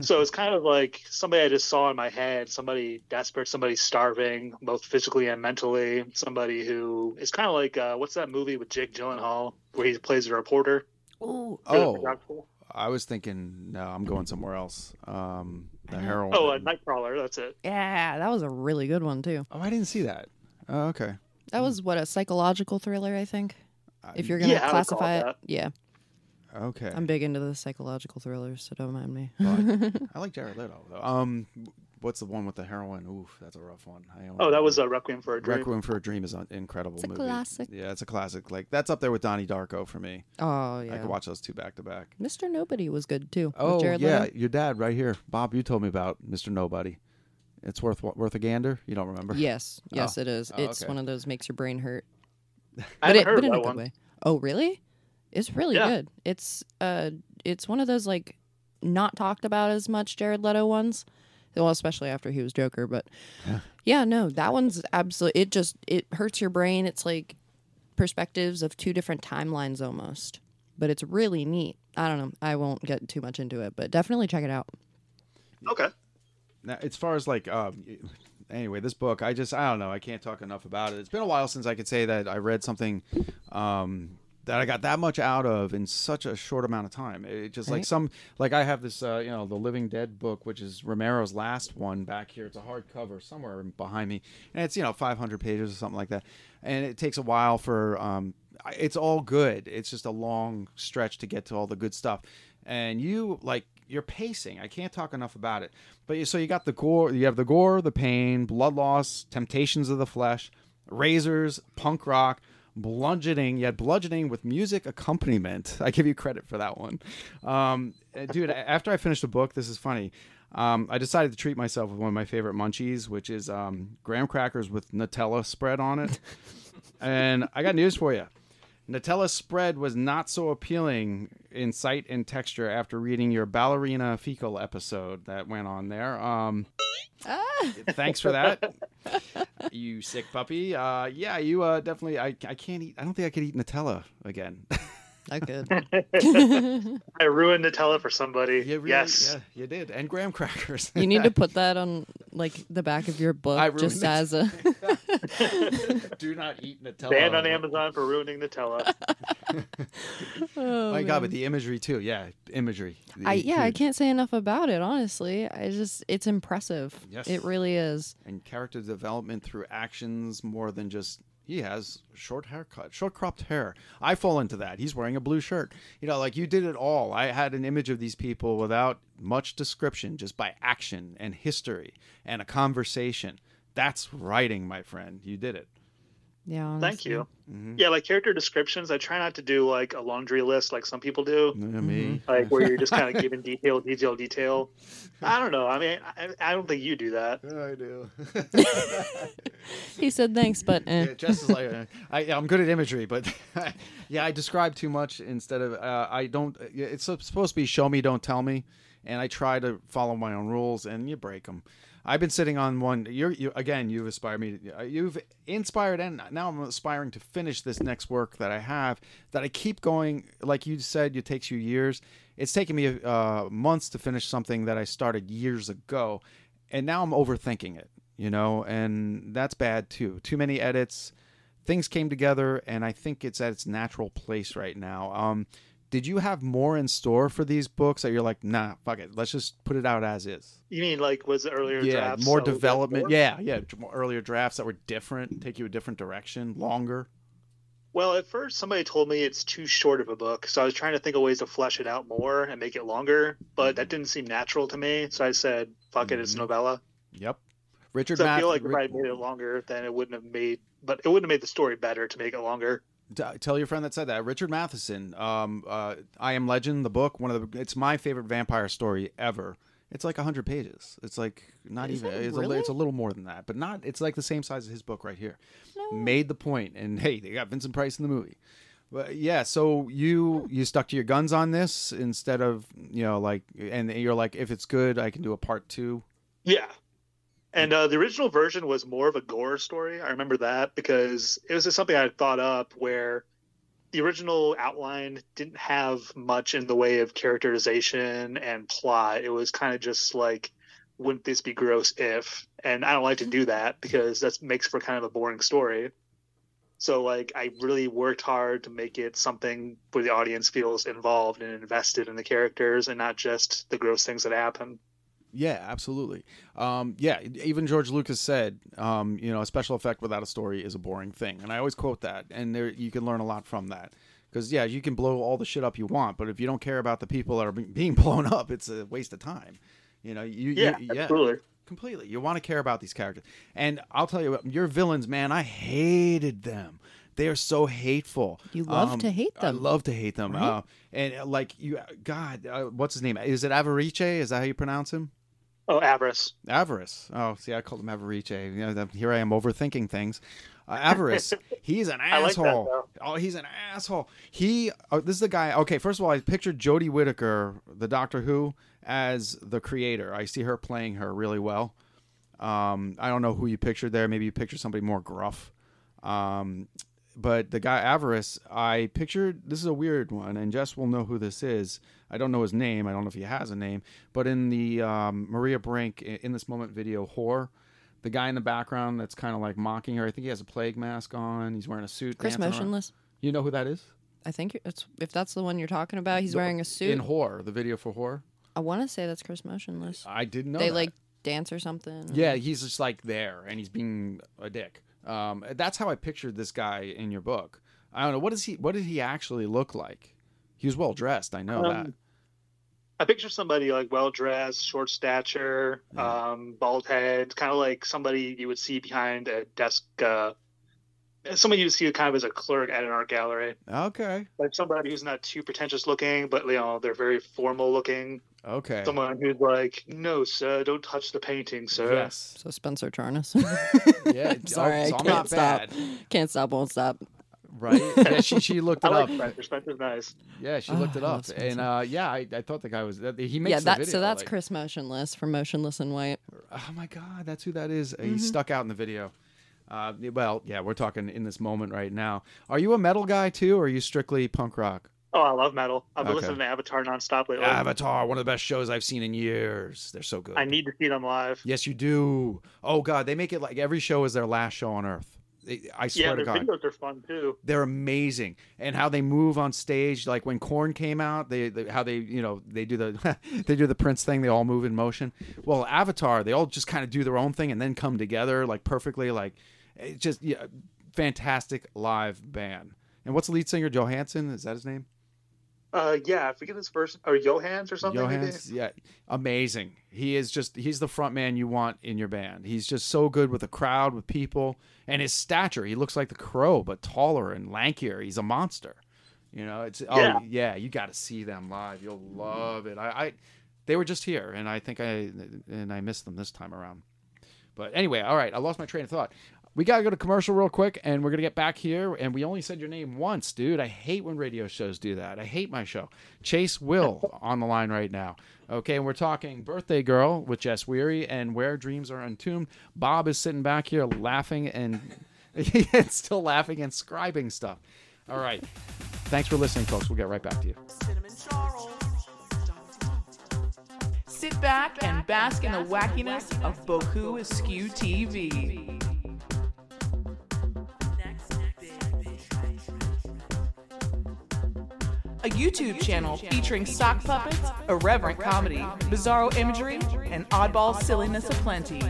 So it's kind of like somebody I just saw in my head, somebody desperate, somebody starving, both physically and mentally. Somebody who is kind of like, uh, what's that movie with Jake Gyllenhaal where he plays a reporter? Ooh. For Oh, production? I was thinking. No, I'm going somewhere else. Um, the heroin. Oh, uh, Nightcrawler. That's it. yeah, that was a really good one too. Oh, I didn't see that. Oh, okay. That was what a psychological thriller, I think. If you're gonna yeah, I it classify it, that. yeah, Okay. I'm big into the psychological thrillers, so don't mind me. I like Jared Leto though. Um, what's the one with the heroin? Oof, that's a rough one. I don't Oh, that was a Requiem for a Dream. Requiem for a Dream is an incredible It's a movie. classic. Yeah, it's a classic. Like that's up there with Donnie Darko for me. oh yeah. I yeah, could watch those two back to back. Mr. Nobody was good too. Oh Jared yeah, Leto. your dad right here, Bob. You told me about Mr. Nobody. It's worth worth a gander. You don't remember? Yes, yes, Oh. it is. Oh, it's okay. one of those makes your brain hurt. I but haven't it, heard but of in a good one. way. Oh, really? It's really Yeah. good. It's uh, it's one of those like not talked about as much Jared Leto ones. Well, especially after he was Joker, but yeah, yeah no, that one's absolutely. It just it hurts your brain. It's like perspectives of two different timelines almost, but it's really neat. I don't know. I won't get too much into it, but definitely check it out. Okay. Now, as far as like, um, anyway, this book, I just, I don't know, I can't talk enough about it. It's been a while since I could say that I read something, um, that I got that much out of in such a short amount of time. It just like some, like I have this, uh, you know, the Living Dead book, which is Romero's last one back here. It's a hardcover somewhere behind me, and it's you know 500 pages or something like that. And it takes a while for, um, it's all good. It's just a long stretch to get to all the good stuff. And you like your pacing. I can't talk enough about it. But you, so you got the gore, you have the gore, the pain, blood loss, temptations of the flesh, razors, punk rock, bludgeoning. yet bludgeoning with music accompaniment. I give you credit for that one, um, uh, dude. after I finished the book, this is funny. Um, I decided to treat myself with one of my favorite munchies, which is um, graham crackers with Nutella spread on it. and I got news for you. Nutella spread was not so appealing in sight and texture after reading your ballerina fecal episode that went on there. Um, thanks for that, you sick puppy. Uh, yeah, you uh, definitely. I, I can't eat. I don't think I could eat Nutella again. I could. I ruined Nutella for somebody. You really- yes. yeah, you did, and graham crackers. You need to put that on like the back of your book, I just ruined as a. Do not eat Nutella. Banned on Amazon for ruining Nutella. Oh, my God, but the imagery too. Yeah, imagery. I yeah, I can't say enough about it. Honestly, I just it's impressive. Yes. it really is. and character development through actions more than just he has short haircut, short cropped hair. I fall into that. He's wearing a blue shirt. You know, like you did it all. I had an image of these people without much description, just by action and history and a conversation. That's writing, my friend. You did it. Yeah. Thank you. Mhm. Yeah, like character descriptions, I try not to do like a laundry list like some people do. Yeah, me. Like where you're just kind of giving detail, detail, detail. I don't know. I mean, I, I don't think you do that. I do. He said thanks, but eh. Yeah, Jess is like, uh, I, I'm good at imagery, but yeah, I describe too much instead of uh, I don't. It's supposed to be show me, don't tell me, and I try to follow my own rules, and you break them. I've been sitting on one. You're you again. You've inspired me. Uh, you've inspired, and now I'm aspiring to finish this next work that I have. That I keep going. Like you said, it takes you years. It's taken me uh, months to finish something that I started years ago, and now I'm overthinking it. You know, and that's bad too. Too many edits. Things came together, and I think it's at its natural place right now. Um, did you have more in store for these books that you're like, nah, fuck it, let's just put it out as is? You mean like was it earlier yeah, drafts? more development. Yeah, yeah, earlier drafts that were different, take you a different direction, longer. Well, at first somebody told me it's too short of a book, so I was trying to think of ways to flesh it out more and make it longer, but that didn't seem natural to me. So I said, "Fuck it, it's Mm-hmm. novella." Yep. Richard So I feel like if I made it longer, then it wouldn't have made, but it wouldn't have made the story better to make it longer. T- tell your friend that said that. Richard Matheson, um, uh, I Am Legend, the book, one of the, it's my favorite vampire story ever. It's like hundred pages. It's like not Is even. it It's, a, really? it's a little more than that, but not. It's like the same size as his book right here. Made the point, and hey, they got Vincent Price in the movie. But yeah, so you you stuck to your guns on this instead of you know like, and you're like, if it's good, I can do a part two. Yeah. And uh, the original version was more of a gore story. I remember that because it was just something I had thought up where the original outline didn't have much in the way of characterization and plot. It was kind of just like, wouldn't this be gross if? And I don't like to do that because that makes for kind of a boring story. So like I really worked hard to make it something where the audience feels involved and invested in the characters and not just the gross things that happen. Yeah, absolutely. Um, yeah, even George Lucas said, um, you know, a special effect without a story is a boring thing, and I always quote that, and there you can learn a lot from that. Because yeah, you can blow all the shit up you want, but if you don't care about the people that are being blown up, it's a waste of time. You know, you Yeah, you, yeah, absolutely. completely. You want to care about these characters, and I'll tell you, what, your villains, man, I hated them. They are so hateful. You love to hate them. I love to hate them. Right? Uh, and uh, like you, God, uh, what's his name? Is it Avarice? Is that how you pronounce him? Oh, Avarice. Avarice. Oh, see, I called him Avarice. You know, here I am overthinking things. Uh, Avarice. He's an I like that, asshole. oh, he's an asshole. He. Oh, this is the guy. Okay, first of all, I pictured Jodie Whittaker, the Doctor Who, as the creator. I see her playing her really well. Um, I don't know who you pictured there. Maybe you pictured somebody more gruff. Um, but the guy Avarice, I pictured. This is a weird one, and Jess will know who this is. I don't know his name. I don't know if he has a name. But in the um, Maria Brink in this moment video, whore, the guy in the background that's kind of like mocking her. I think he has a plague mask on. He's wearing a suit. Chris dancing around. Motionless. You know who that is? I think it's if that's the one you're talking about. He's The- wearing a suit. in Whore, the video for Whore. I want to say that's Chris Motionless. I didn't know they that. like dance or something. Yeah, he's just like there, and he's being a dick. Um, that's how I pictured this guy in your book. I don't know what does he. What did he actually look like? He was well dressed. I know that. Um, I picture somebody like well dressed, short stature, um, bald head, kind of like somebody you would see behind a desk. Uh, somebody you would see kind of as a clerk at an art gallery. Okay. Like somebody who's not too pretentious looking, but you know they're very formal looking. Okay. Someone who's like, "No, sir, don't touch the painting, sir." Yes. So Spencer Charnas. Yeah. Sorry, oh, I so I'm can't not stop. bad. Can't stop, won't stop. Right? Yeah, she she looked I it like up. Spencer. Spencer's nice. Yeah, she Oh, looked it I up, and uh, yeah, I, I thought the guy was that he makes yeah, the that video, so that's like- Chris Motionless from Motionless in White. Oh my God, that's who that is. Mm-hmm. He stuck out in the video. Uh, well, yeah, we're talking in this moment right now. Are you a metal guy too, or are you strictly punk rock? Oh, I love metal. I've been Okay. listening to Avatar nonstop lately. Avatar, one of the best shows I've seen in years. They're so good. I need to see them live. Yes, you do. Oh God, they make it like every show is their last show on Earth. I swear Yeah, to their God. videos are fun too. they're amazing and how they move on stage like when Korn came out they, they how they you know they do the they do the prince thing they all move in motion well avatar they all just kind of do their own thing and then come together like perfectly like it's just yeah, fantastic live band and what's the lead singer johansson is that his name Uh, yeah, I forget his first or Johans or something. Johans, yeah, amazing. He is just he's the front man you want in your band. He's just so good with the crowd, with people, and his stature. He looks like the crow, but taller and lankier. He's a monster. You know, it's oh Yeah. yeah, you got to see them live. You'll love it. I, I they were just here, and I think I and I missed them this time around. But anyway, all right, I lost my train of thought. We gotta go to commercial real quick, and we're gonna get back here. And we only said your name once, dude. I hate when radio shows do that. I hate my show. Chase Will on the line right now. Okay, and we're talking Birthday Girl with Jess Weary and Where Dreams Are Entombed. Bob is sitting back here laughing and still laughing and scribing stuff. All right. Thanks for listening, folks. We'll get right back to you. Sit back and bask in the wackiness of Boku Askew TV. A YouTube channel featuring sock puppets, irreverent comedy, bizarro imagery, and oddball silliness aplenty.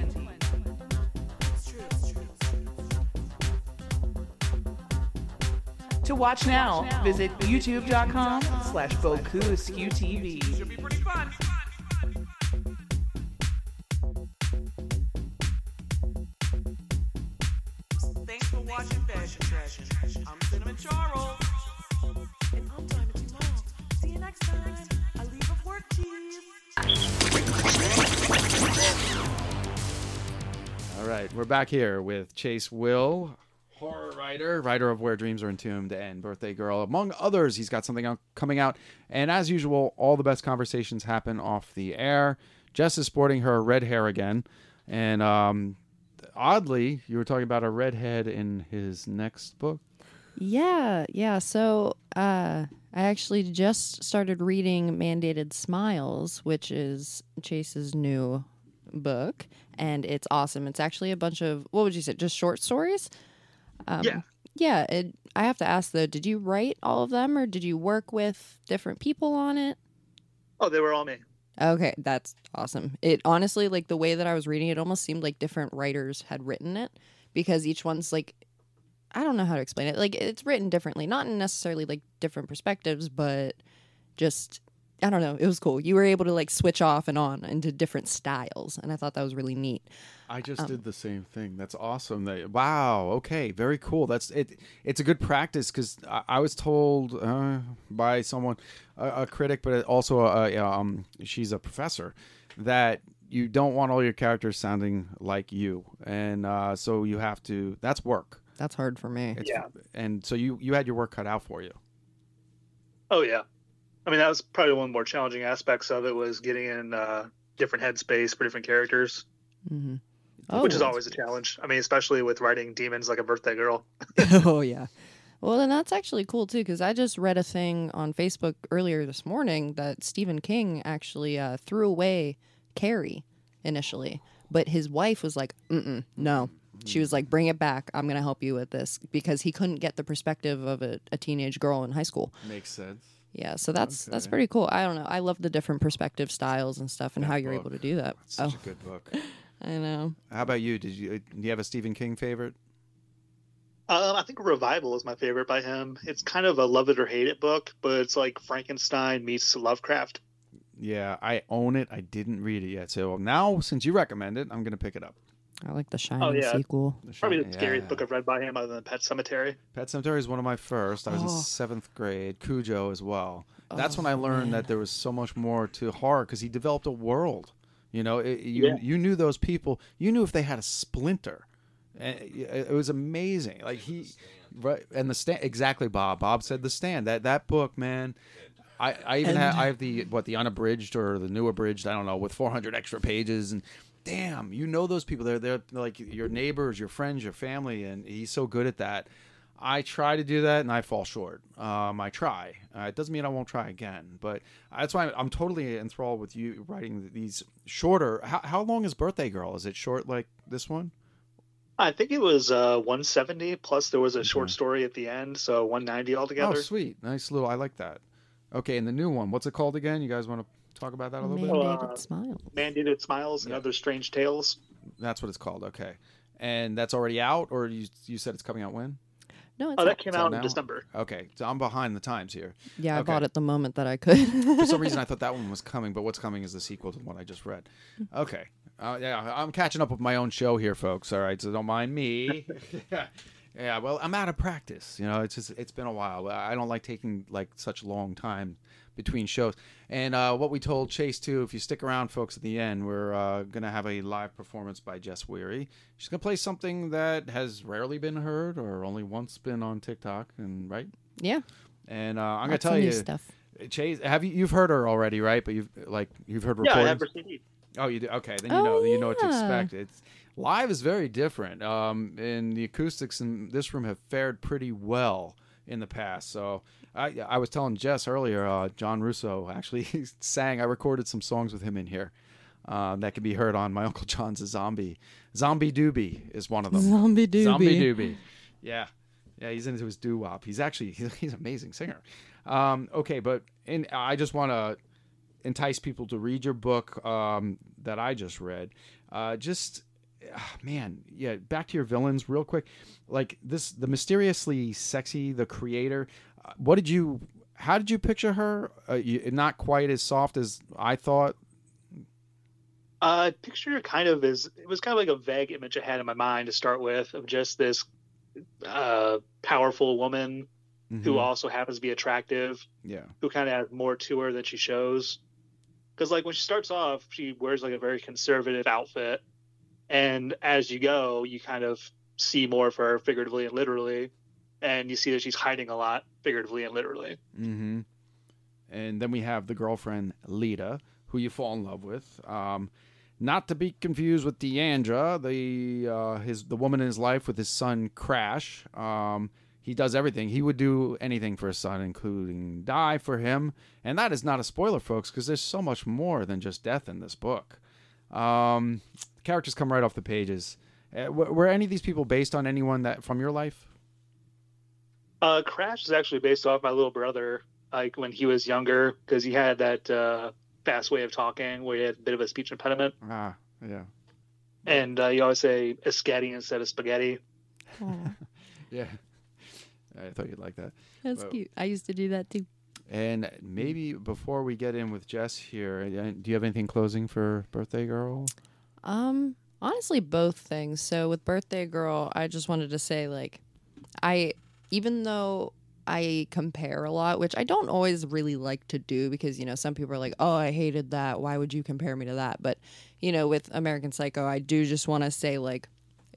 To watch now, visit youtube.com slash TV. Thanks for watching Fashion Trash. I'm Cinnamon Charles. All right, we're back here with Chase Will, horror writer, writer of Where Dreams Are Entombed and Birthday Girl, among others. He's got something out, coming out, and as usual, all the best conversations happen off the air. Jess is sporting her red hair again, and um, oddly, you were talking about a redhead in his next book. Yeah, yeah. So uh, I actually just started reading Mandated Smiles, which is Chase's new book, and it's awesome. It's actually a bunch of what would you say, just short stories? Um, Yeah. Yeah. It, I have to ask though, did you write all of them, or did you work with different people on it? Oh, they were all me. Okay, that's awesome. It honestly, like the way that I was reading it, almost seemed like different writers had written it because each one's like, I don't know how to explain it. Like it's written differently, not in necessarily like different perspectives, but just I don't know. It was cool. You were able to like switch off and on into different styles, and I thought that was really neat. I just Um, did the same thing. That's awesome. That wow. Okay, very cool. That's it. It's a good practice because I, I was told uh, by someone, a, a critic, but also a, a, um, she's a professor, that you don't want all your characters sounding like you, and uh, so you have to. That's work. That's hard for me. It's, Yeah. And so you you had your work cut out for you. Oh yeah, I mean that was probably one of the more challenging aspects of it was getting in uh, different headspace for different characters, Mm-hmm. which is always a challenge. I mean, especially with writing demons like a birthday girl. oh yeah. Well, then that's actually cool too, because I just read a thing on Facebook earlier this morning that Stephen King actually uh, threw away Carrie initially, but his wife was like, Mm-mm, "No." She was like, "Bring it back. I'm gonna help you with this," because he couldn't get the perspective of a, a teenage girl in high school. Makes sense. Yeah, so that's that's pretty cool. I don't know. I love the different perspective styles and stuff, and That how you're book. able to do that. Such oh, a good book. I know. How about you? Did you do you have a Stephen King favorite? Um, I think Revival is my favorite by him. It's kind of a love it or hate it book, but it's like Frankenstein meets Lovecraft. Yeah, I own it. I didn't read it yet. So now, since you recommend it, I'm going to pick it up. I like the Shining Oh, yeah. sequel. Probably the Shining, scariest yeah. book I've read by him, other than Pet Sematary. Pet Sematary is one of my first. I was in Oh. seventh grade. Cujo as well. That's when I Oh, learned man. that there was so much more to horror because he developed a world. You know, it, you Yeah. you knew those people. You knew if they had a splinter. And It it was amazing. Like he, right? And the stand exactly. Bob. Bob said the stand. That that book, man. I, I even And- have I have the what the unabridged or the new abridged I don't know with 400 extra pages and damn you know those people. They're they're like your neighbors your friends your family and he's so good at that. I try to do that and I fall short. Um, I try. Uh, it doesn't mean I won't try again but that's why I'm, I'm totally enthralled with you writing these shorter. How, how long is birthday girl? Is it short like this one? I think it was uh, 170 plus there was a short story at the end, so 190 altogether. oh sweet. Nice little I like that. Okay and the new one what's it called again? You guys want to talk about that a little bit Mandated Uh, smile. Mandated Smiles and Other Strange Tales. That's what it's called. Okay, and that's already out, or you you said it's coming out when? No, it's Oh, not- that came It's out in now? December. Okay, so I'm behind the times here. Yeah, I bought it the moment that I could. For some reason, I thought that one was coming, but what's coming is the sequel to what I just read. Okay, uh, yeah, I'm catching up with my own show here, folks. All right, so don't mind me. yeah. yeah, well, I'm out of practice. You know, it's just it's been a while. I don't like taking like such long time between shows. And uh, what we told Chase too, if you stick around, folks, at the end, we're uh, gonna have a live performance by Jess Weary. She's gonna play something that has rarely been heard or only once been on TikTok, and right. yeah. And uh, I'm gonna tell you, stuff. Chase, have you you've heard her already, right? But you've like you've heard Yeah, I recordings. have her CD. Oh, you do. Okay, then you Oh, know you know what to expect. It's live is very different. Um, and the acoustics in this room have fared pretty well in the past. So I I was telling Jess earlier, uh, John Russo actually sang. I recorded some songs with him in here. Uh, that can be heard on my Uncle John's Zombie. Zombie Doobie is one of them. Zombie doobie. Zombie Doobie. Yeah. Yeah, he's into his doo wop. He's actually he's, he's an amazing singer. Um, okay, but in, I just want to entice people to read your book um, that I just read. Uh, just ah, man, yeah. Back to your villains, real quick. Like this, the mysteriously sexy, the creator. What did you? How did you picture her? Uh, you, not quite as soft as I thought. Uh, picture her kind of as it was kind of like a vague image I had in my mind to start with of just this uh, powerful woman who Mhm. also happens to be attractive, Yeah. who kind of has more to her than she shows. Because like when she starts off, she wears like a very conservative outfit, and as you go, you kind of see more of her figuratively and literally, and you see that she's hiding a lot figuratively and literally. Mm-hmm. And then we have the girlfriend Lita, who you fall in love with. Um, not to be confused with Deandra, the uh, his the woman in his life with his son Crash. Um, he does everything. He would do anything for his son, including die for him. And that is not a spoiler, folks, because there's so much more than just death in this book. Um, characters come right off the pages. Uh, were, were any of these people based on anyone that from your life? Uh, Crash is actually based off my little brother, like when he was younger, because he had that uh, fast way of talking where he had a bit of a speech impediment, Ah, yeah. and uh, you always say "escati" instead of spaghetti. Yeah. I thought you'd like that. That's Well, cute. I used to do that too. And maybe before we get in with Jess here, uh, do you have anything closing for Birthday Girl? Um, honestly, both things. So with Birthday Girl, I just wanted to say, like, I even though I compare a lot, which I don't always really like to do because you know some people are like, "Oh, I hated that. Why would you compare me to that?" But you know, with American Psycho, I do just want to say like,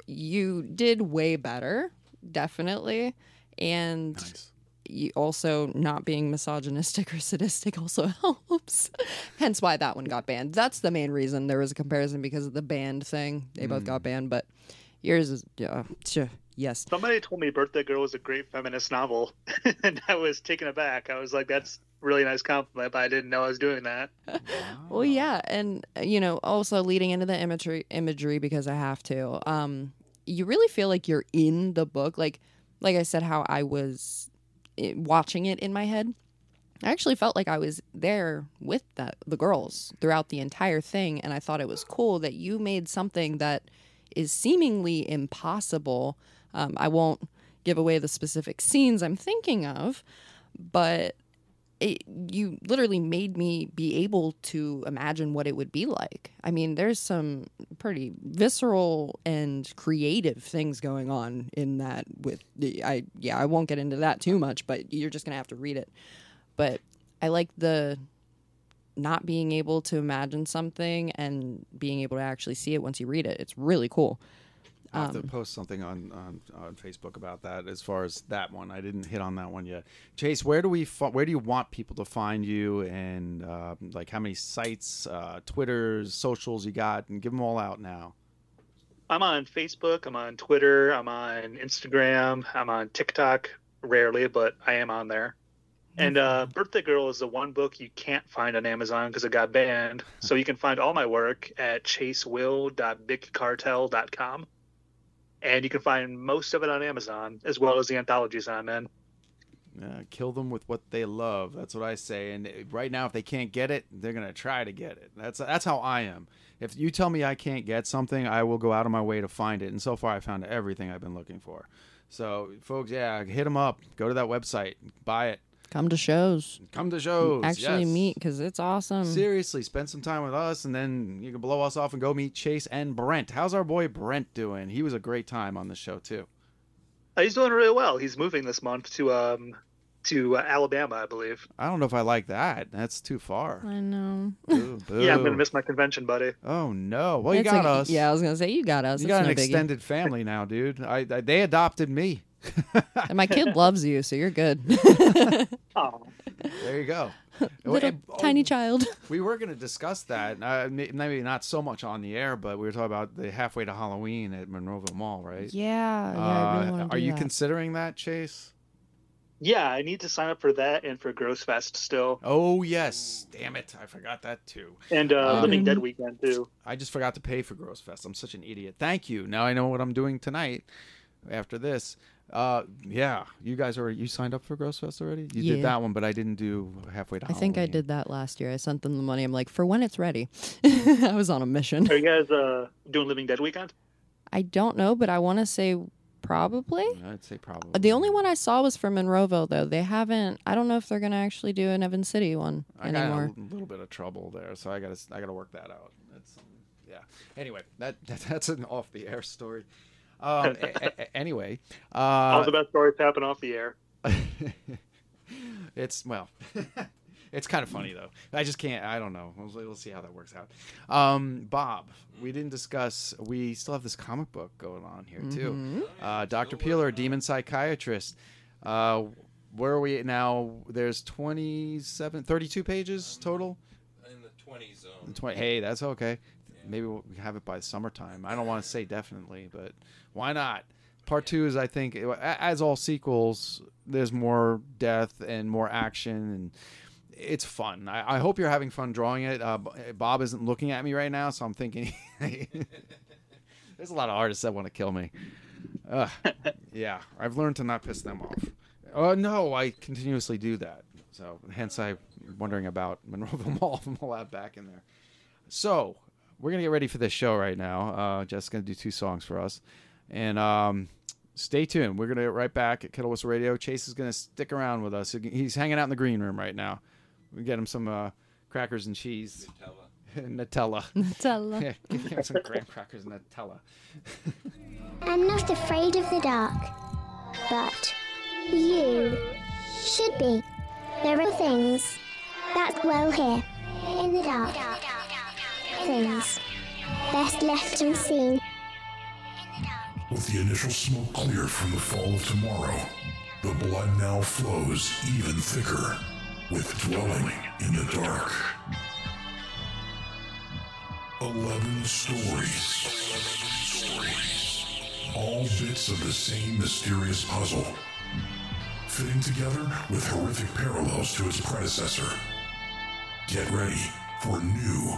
you did way better, definitely, and you also not being misogynistic or sadistic also helps. Hence why that one got banned. That's the main reason there was a comparison because of the band thing. They both got mm. banned, but yours is yeah, sure, yes. Somebody told me "Birthday Girl" was a great feminist novel, and I was taken aback. I was like, "That's really nice compliment," but I didn't know I was doing that. Well, yeah, and uh, you know, also leading into the imagery, imagery because I have to. Um, you really feel like you're in the book, like, like I said, how I was eh, watching it in my head. I actually felt like I was there with that the girls throughout the entire thing, and I thought it was cool that you made something that is seemingly impossible. Um, I won't give away the specific scenes I'm thinking of, but it, you literally made me be able to imagine what it would be like. I mean, there's some pretty visceral and creative things going on in that. With the, I, yeah, I won't get into that too much, but you're just gonna have to read it. But I like the not being able to imagine something and being able to actually see it once you read it. It's really cool. I'll have to Um, post something on, on on Facebook about that. As far as that one, I didn't hit on that one yet. Chase, where do we fi- where do you want people to find you, and uh, like how many sites, uh, Twitters, socials you got, and give them all out now. I'm on Facebook. I'm on Twitter. I'm on Instagram. I'm on TikTok. Rarely, but I am on there. And uh, Birthday Girl is the one book you can't find on Amazon because it got banned. So you can find all my work at chasewill.bigcartel.com. And you can find most of it on Amazon, as well as the anthologies I'm in. Uh, kill them with what they love. That's what I say. And right now, if they can't get it, they're gonna try to get it. That's that's how I am. If you tell me I can't get something, I will go out of my way to find it. And so far, I found everything I've been looking for. So, folks, yeah, hit them up. Go to that website, buy it. Come to shows. Come to shows. Actually yes. meet because it's awesome. Seriously, spend some time with us, and then you can blow us off and go meet Chase and Brent. How's our boy Brent doing? He was a great time on the show too. Uh, he's doing really well. He's moving this month to um to uh, Alabama, I believe. I don't know if I like that. That's too far. I know. Boo, Yeah, I'm gonna miss my convention, buddy. Oh no! Well, you It's got like- us. Yeah, I was gonna say you got us. You It's got no an biggie. extended family now, dude. I, I they adopted me. And my kid loves you, so you're good. Oh, There you go. Little Oh, tiny child. We were going to discuss that. Uh, maybe not so much on the air, but we were talking about the halfway to Halloween at Monroeville Mall, right? Yeah, yeah, really Uh, are you that. considering that, Chase? yeah, I need to sign up for that and for Gross Fest still, Oh yes. Damn it! I forgot that too. and uh, Um, Living Dead weekend too. I just forgot to pay for Gross Fest. I'm such an idiot. Thank you. Now I know what I'm doing tonight. After this, uh, yeah, you guys are you signed up for Gross Fest already? You Yeah. did that one, but I didn't do halfway to. I think I Halloween. did that last year. I sent them the money. I'm like, for when it's ready. I was on a mission. Are you guys uh doing Living Dead weekend? I don't know, but I want to say probably. I'd say probably. The only one I saw was from Monroeville, though. They haven't. I don't know if they're gonna actually do an Evans City one I got anymore. a little bit of trouble there, so I got to I got to work that out. That's um, yeah. Anyway, that, that that's an off the air story. Um, a- a- anyway, All uh, the best stories happen off the air. it's well, it's kind of funny though. I just can't. I don't know. We'll, we'll see how that works out. Um, Bob, we didn't discuss. We still have this comic book going on here too. Mm-hmm. Uh, Doctor Peeler, demon psychiatrist. Uh, where are we now? There's 27, 32 pages total. In the 20 zone. 20, hey, that's okay. Maybe we'll have it by summertime. I don't want to say definitely, but why not? Part two is, I think, as all sequels, there's more death and more action, and it's fun. I, I hope you're having fun drawing it. Uh, Bob isn't looking at me right now, so I'm thinking there's a lot of artists that want to kill me. Ugh. yeah, I've learned to not piss them off. Oh no, I continuously do that. So hence I'm wondering about Monroeville Mall from all that back in there. So we're gonna get ready for this show right now. Uh, Jeff's gonna do two songs for us, and um, stay tuned. We're gonna get right back at Kettle Whistle Radio. Chase is gonna stick around with us. He's hanging out in the green room right now. We get him some uh, crackers and cheese. Nutella. Nutella. yeah, give him some graham crackers and Nutella. I'm not afraid of the dark, but you should be. There are things that dwell here in the dark. Things best left unseen. With the initial smoke cleared from the fall of tomorrow, the blood now flows even thicker with dwelling in the dark. Eleven stories. All bits of the same mysterious puzzle, fitting together with horrific parallels to its predecessor. Get ready for new,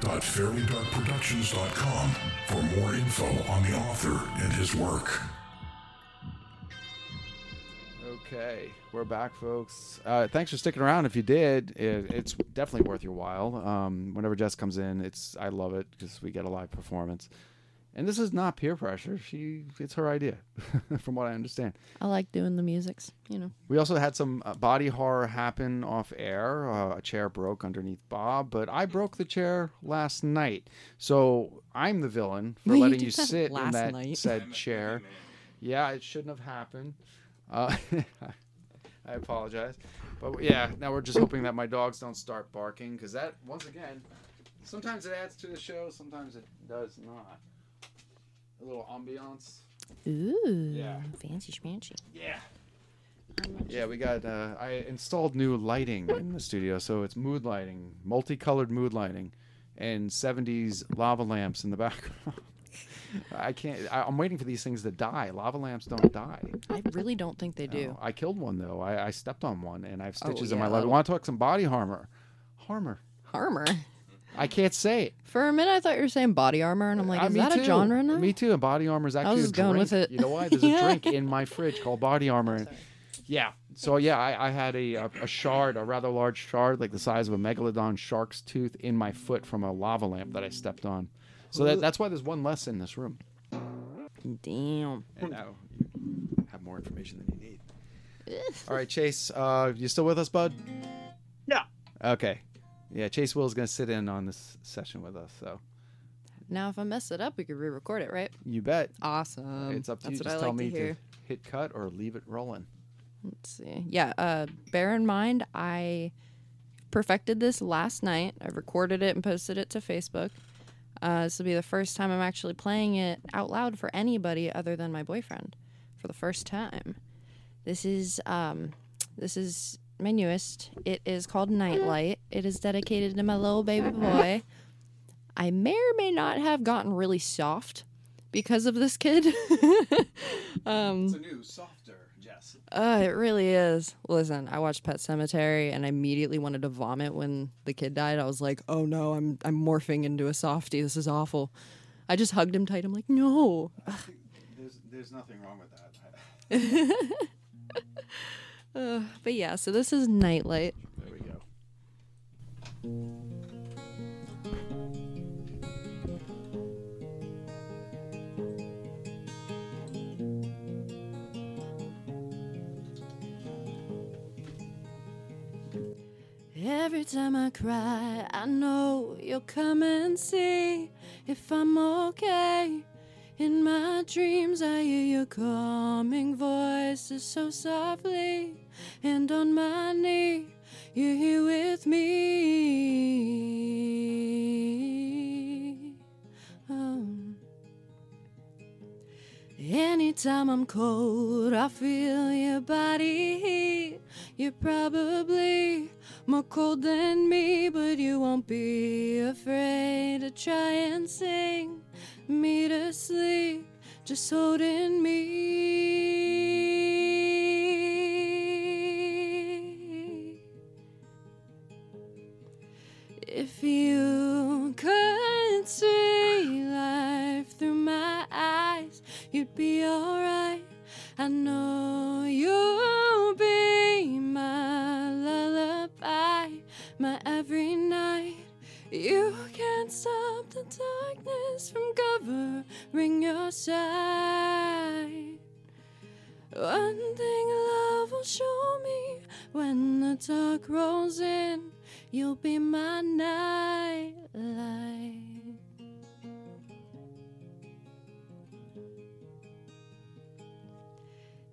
www.fairlydarkproductions.com for more info on the author and his work. Okay, we're back, folks. Uh, thanks for sticking around. If you did, it, it's definitely worth your while. Um, whenever Jess comes in, it's I love it because we get a live performance. And this is not peer pressure. She, it's her idea, from what I understand. I like doing the musics, you know. We also had some uh, body horror happen off air. Uh, a chair broke underneath Bob, but I broke the chair last night. So I'm the villain for You letting did you sit in that night. said chair. Yeah, it shouldn't have happened. Uh, I apologize. But yeah, now we're just hoping that my dogs don't start barking because that, once again, sometimes it adds to the show, sometimes it does not. A little ambiance. Ooh, Yeah. fancy schmancy. Yeah. Yeah, we got. Uh, I installed new lighting in the studio, so it's mood lighting, multicolored mood lighting, and '70s lava lamps in the background. I can't. I, I'm waiting for these things to die. Lava lamps don't die. I really don't think they do. No, I killed one though. I, I stepped on one, and I have Oh, stitches in my leg. that'll- Want to talk some body armor? Harmor. Harmor. I can't say it. For a minute, I thought you were saying body armor, and I'm like, Uh, is me that too. a genre now? Me too. And body armor is I actually was a just going drink. with it. You know why? There's a Yeah. drink in my fridge called body armor. and- Yeah. So yeah, I, I had a, a a shard, a rather large shard, like the size of a megalodon shark's tooth, in my foot from a lava lamp that I stepped on. So that, that's why there's one less in this room. Damn. And now you have more information than you need. All right, Chase, uh, you still with us, bud? Yeah. Okay. Yeah, Chase Will is going to sit in on this session with us. So Now, if I mess it up, we could re-record it, right? you bet. Awesome. it's up to That's you. what Just I tell like me to hear. hit cut or leave it rolling. Let's see. Yeah. Uh, bear in mind, I perfected this last night. I recorded it and posted it to Facebook. Uh, this will be the first time I'm actually playing it out loud for anybody other than my boyfriend for the first time. This is um, this is my newest. It is called Nightlight. It is dedicated to my little baby boy. I may or may not have gotten really soft because of this kid. um, It's a new, softer Jess. uh, it really is. Listen, I watched Pet Sematary and I immediately wanted to vomit when the kid died. I was like, "Oh no, I'm I'm morphing into a softie. This is awful." I just hugged him tight. I'm like, "No." There's, there's nothing wrong with that. Uh, but yeah, so this is Nightlight. There we go. Every time I cry, I know you'll come and see if I'm okay. In my dreams, I hear your calming voices so softly, and on my knee, you're here with me. Oh. Anytime I'm cold, I feel your body heat. You're probably more cold than me, but you won't be afraid to try and sing me to sleep, just holding me. If you could see life through my eyes, you'd be alright. I know you'll darkness from covering your sight. One thing love will show me when the dark rolls in, you'll be my nightlight.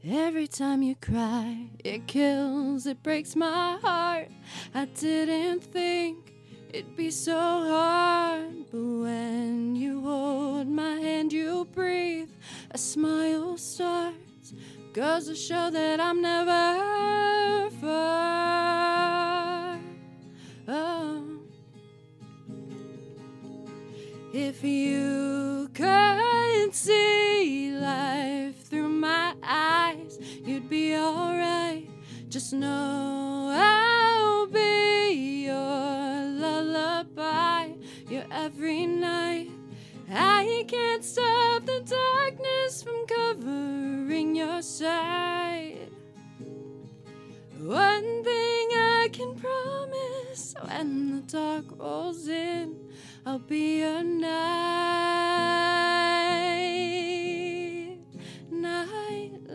Every time you cry, it kills, it breaks my heart. I didn't think it'd be so hard, but when you hold my hand, you breathe, a smile starts. Goes to show that I'm never far. Oh. If you could see life through my eyes, you'd be alright. Just know I'll be your every night. I can't stop the darkness from covering your sight. One thing I can promise when the dark rolls in, I'll be your night, night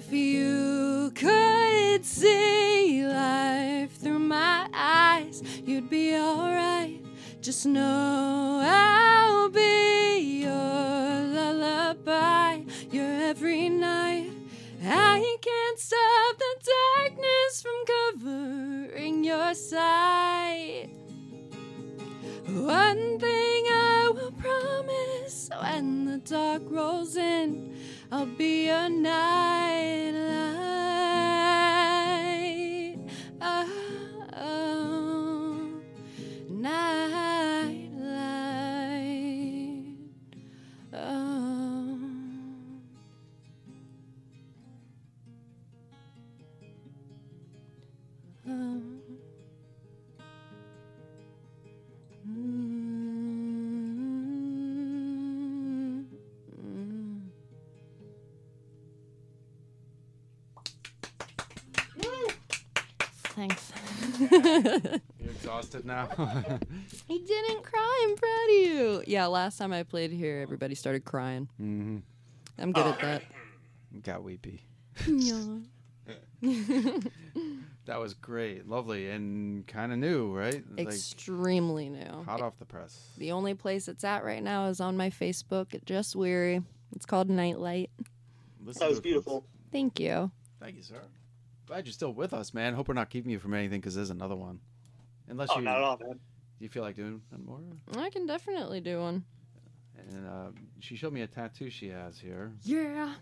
If you could see life through my eyes, you'd be alright. Just know I'll be your lullaby, your every night. I can't stop the darkness from covering your sight. One thing I will promise when the dark rolls in, I'll be your night light. Oh, night You're exhausted now. He didn't cry. I'm proud of you. Yeah, last time I played here, everybody started crying. mm-hmm. I'm good at that. Got weepy. Yeah. That was great, lovely, and kind of new, right? Like, Extremely new. hot off the press. The only place it's at right now is on my Facebook at Jess Weary. It's called Nightlight. Listen That to was beautiful. Thank you. Thank you, sir. Glad you're still with us, man. Hope we're not keeping you from anything because there's another one. Unless Oh, you, not at all, man. Do you feel like doing one more? I can definitely do one. And uh, she showed me a tattoo she has here. Yeah.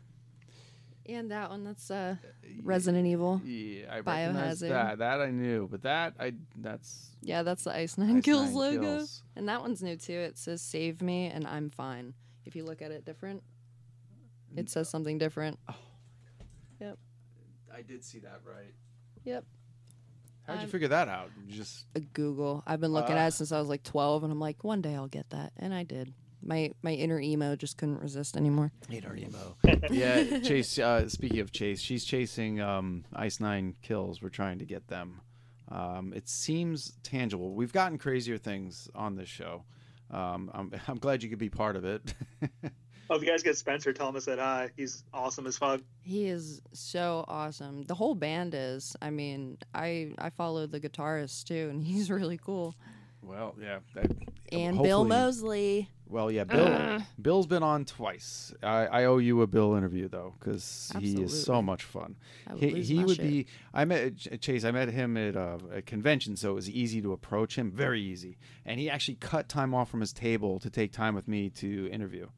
And that one, that's uh, Resident Evil. Yeah, I Biohazard. that. That I knew, but that I that's Yeah, that's the Ice Nine Ice Kills Nine logo. Kills. And that one's new too. It says "Save me" and I'm fine. If you look at it different, it says something different. Oh. Yep. I did see that right. Yep. How'd you I'm- figure that out? You just A Google. I've been looking Ah. at it since I was like 12, and I'm like, one day I'll get that, and I did. My my inner emo just couldn't resist anymore. Inner emo. yeah, Chase. Uh, speaking of Chase, she's chasing um, Ice Nine kills. We're trying to get them. Um, it seems tangible. We've gotten crazier things on this show. Um, I'm, I'm glad you could be part of it. Oh, if you guys get Spencer, tell him I said hi. He's awesome as fuck. He is so awesome. The whole band is. I mean, I I follow the guitarist too, and he's really cool. well, yeah. that- And Bill Moseley. Well, yeah, Bill. Ugh. Bill's been on twice. I, I owe you a Bill interview though, because he is so much fun. I would He, lose he would shit. be. I met Chase. I met him at a, a convention, so it was easy to approach him. Very easy, and he actually cut time off from his table to take time with me to interview.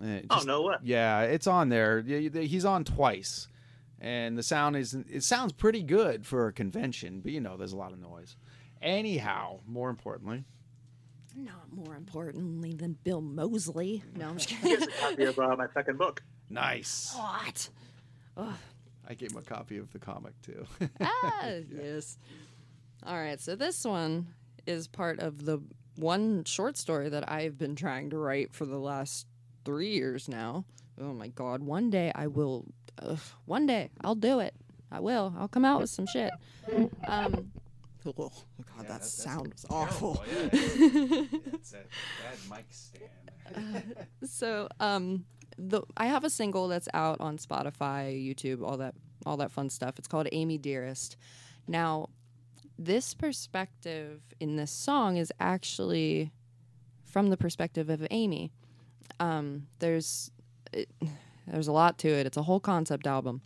Uh, Oh, just- no way. Yeah, it's on there. Yeah, yeah, He's on twice, and the sound is. It sounds pretty good for a convention, but you know, there's a lot of noise. Anyhow, more importantly, Not more importantly than Bill Moseley. No, I'm just Here's kidding. a copy of uh, my second book. nice. what? Ugh. I gave him a copy of the comic too. ah, yes. All right, so this one is part of the one short story that I've been trying to write for the last three years now. Oh my god, one day I will. Uh, one day I'll do it. I will. I'll come out with some shit. Um, oh god, that sound was awful. it's a bad mic stand. so um the I have a single that's out on Spotify, YouTube, all that all that fun stuff. It's called Amy Dearest. Now, this perspective in this song is actually from the perspective of Amy. Um, there's it, there's a lot to it. It's a whole concept album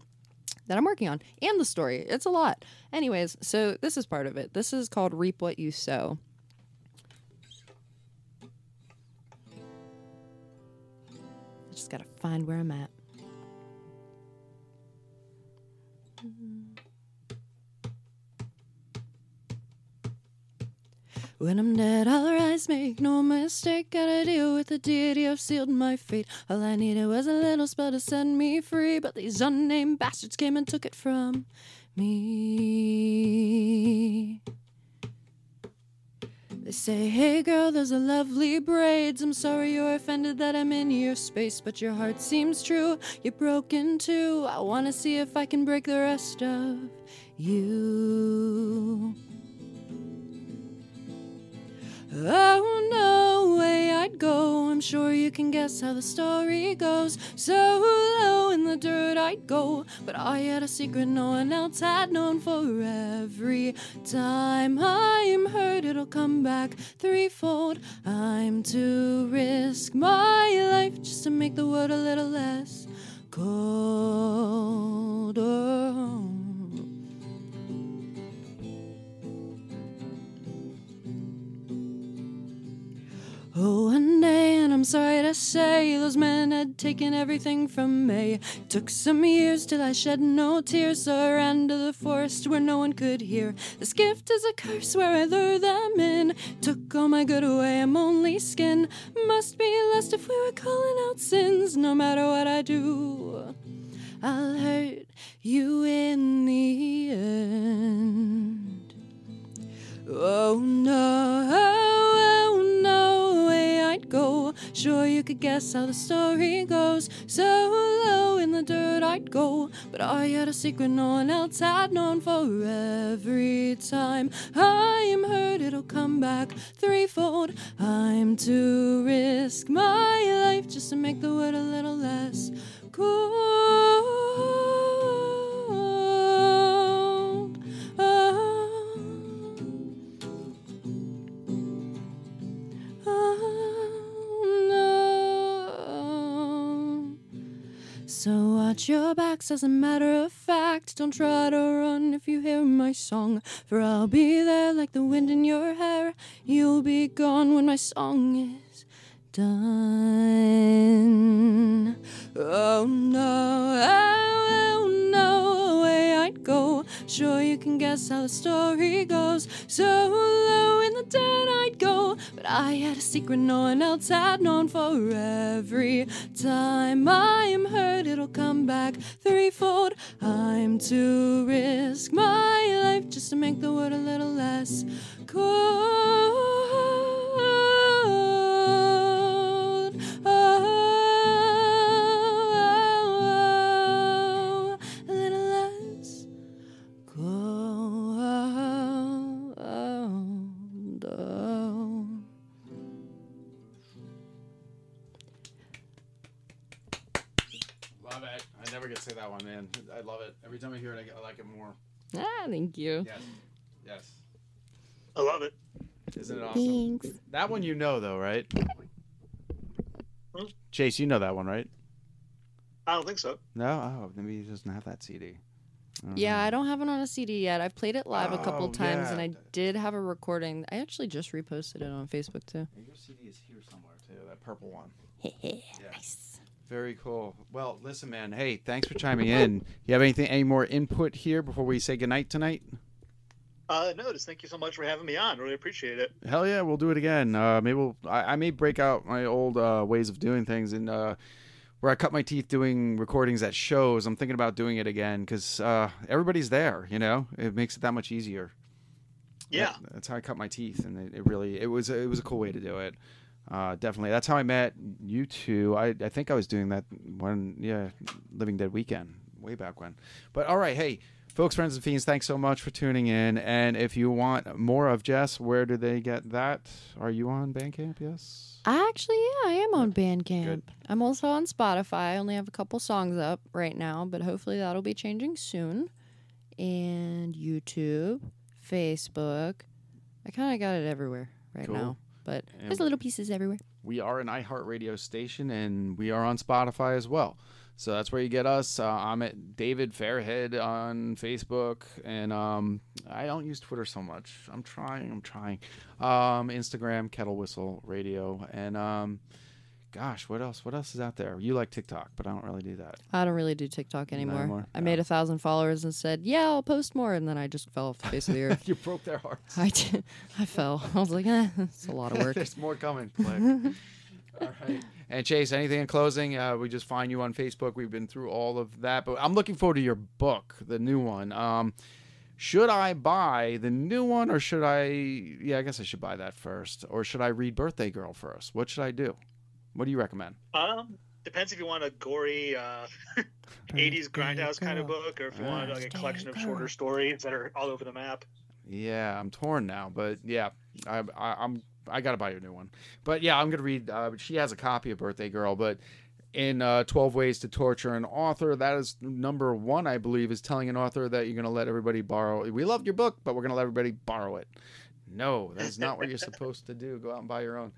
that I'm working on, and the story. It's a lot. Anyways, so this is part of it. This is called "Reap What You Sow." I just gotta find where I'm at. When I'm dead, I'll rise, make no mistake. Gotta deal with the deity, I've sealed my fate. All I needed was a little spell to set me free, but these unnamed bastards came and took it from me. They say, hey girl, those are lovely braids. I'm sorry you're offended that I'm in your space, but your heart seems true. You're broken too. I wanna see if I can break the rest of you. Oh, no way I'd go. I'm sure you can guess how the story goes. So low in the dirt I'd go. But I had a secret no one else had known for every time I'm hurt, it'll come back threefold. I'm to risk my life just to make the world a little less cold. Oh. Oh, one day, and I'm sorry to say, those men had taken everything from me. Took some years till I shed no tears, so I ran to the forest where no one could hear. This gift is a curse where I lure them in. Took all my good away, I'm only skin. Must be lust if we were calling out sins. No matter what I do, I'll hurt you in the end. Oh no, you could guess how the story goes. So low in the dirt I'd go. But I had a secret no one else had known for every time I am hurt, it'll come back threefold. I'm to risk my life just to make the world a little less cold. Watch your backs as a matter of fact. Don't try to run if you hear my song. For I'll be there like the wind in your hair. You'll be gone when my song is done. Oh no, oh, oh no, I'd go. Sure, you can guess how the story goes. So low in the dirt I'd go. But I had a secret no one else had known for every time I am hurt, it'll come back threefold. I'm to risk my life just to make the world a little less cold. That one, man. I love it. Every time I hear it, I, get, I like it more. Ah, thank you. Yes. Yes. I love it. Isn't it awesome? Thanks. That one you know, though, right? Hmm? Chase, you know that one, right? I don't think so. No? Oh, maybe he doesn't have that CD. I don't Yeah, know. I don't have it on a CD yet. I've played it live a couple Oh, times, and. I did have a recording. I actually just reposted it on Facebook too. Your CD is here somewhere, too. That purple one. yeah. nice. Very cool. Well, listen, man. Hey, thanks for chiming in. You have anything, any more input here before we say goodnight tonight? Uh, no, just thank you so much for having me on. Really appreciate it. Hell yeah, we'll do it again. Uh, maybe we'll, I, I may break out my old uh, ways of doing things and uh, where I cut my teeth doing recordings at shows. I'm thinking about doing it again because uh, everybody's there. You know, it makes it that much easier. Yeah. That- that's how I cut my teeth, and it, it really it was it was a cool way to do it. Uh, definitely, that's how I met you two. I I think I was doing that when yeah, Living Dead Weekend way back when. But all right, hey. Folks, friends, and fiends, thanks so much for tuning in. And if you want more of Jess, where do they get that? Are you on Bandcamp? Yes. Actually, yeah, I am on Bandcamp. Good. I'm also on Spotify. I only have a couple songs up right now, but hopefully that'll be changing soon. And YouTube, Facebook. I kind of got it everywhere right Cool. now, but And- there's little pieces everywhere. We are an iHeartRadio station, and we are on Spotify as well. So that's where you get us. Uh, I'm at David Fairhead on Facebook, and um, I don't use Twitter so much. I'm trying. I'm trying. Um, Instagram, Kettle Whistle Radio, and um, gosh, what else? What else is out there? You like TikTok, but I don't really do that. I don't really do TikTok anymore. anymore? I made a thousand followers and said, "Yeah, I'll post more," and then I just fell off the face of the earth. you broke their hearts. I did. I fell. I was like, eh, it's a lot of work. There's more coming. All right. And Chase, anything in closing? Uh, we just find you on Facebook. We've been through all of that, but I'm looking forward to your book, the new one. Um, should I buy the new one, or should I? Yeah, I guess I should buy that first, or should I read Birthday Girl first? What should I do? What do you recommend? Um, depends if you want a gory uh, 80s grindhouse kind of book, or if you want like a collection of shorter stories that are all over the map. Yeah, I'm torn now, but yeah, I, I, I'm I gotta buy a new one. But yeah, I'm gonna read. Uh, she has a copy of Birthday Girl, but in uh, 12 Ways to Torture an Author, that is number one, I believe, is telling an author that you're gonna let everybody borrow. We loved your book, but we're gonna let everybody borrow it. No, that's not what you're supposed to do. Go out and buy your own.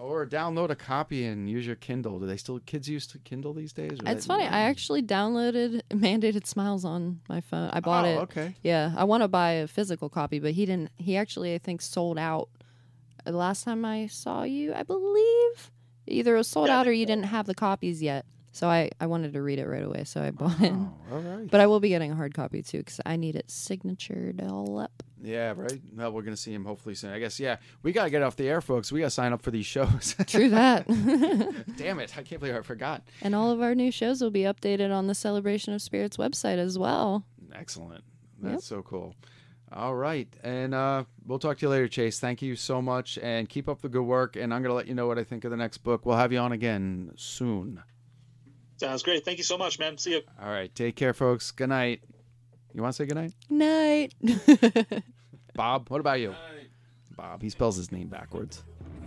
Or download a copy and use your Kindle. Do they still kids use to Kindle these days? It's funny. I mm. actually downloaded Mandated Smiles on my phone. I bought Oh, it. okay. Yeah, I want to buy a physical copy, but he didn't. He actually, I think, sold out. The last time I saw you, I believe, either it was sold out or you didn't have the copies yet. So I, I wanted to read it right away, so I bought it. Oh, all right. But I will be getting a hard copy too, because I need it signatured all up. Yeah, right. Well, we're gonna see him hopefully soon. I guess. Yeah, we gotta get off the air, folks. We gotta sign up for these shows. True that. Damn it! I can't believe I forgot. And all of our new shows will be updated on the Celebration of Spirits website as well. Excellent. That's so cool. All right, and uh, we'll talk to you later, Chase. Thank you so much, and keep up the good work. And I'm gonna let you know what I think of the next book. We'll have you on again soon. Sounds great. Thank you so much, man. See you. All right, take care, folks. Good night. You want to say good night, Night. Bob? What about you? Bob. He spells his name backwards.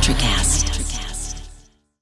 Electric app.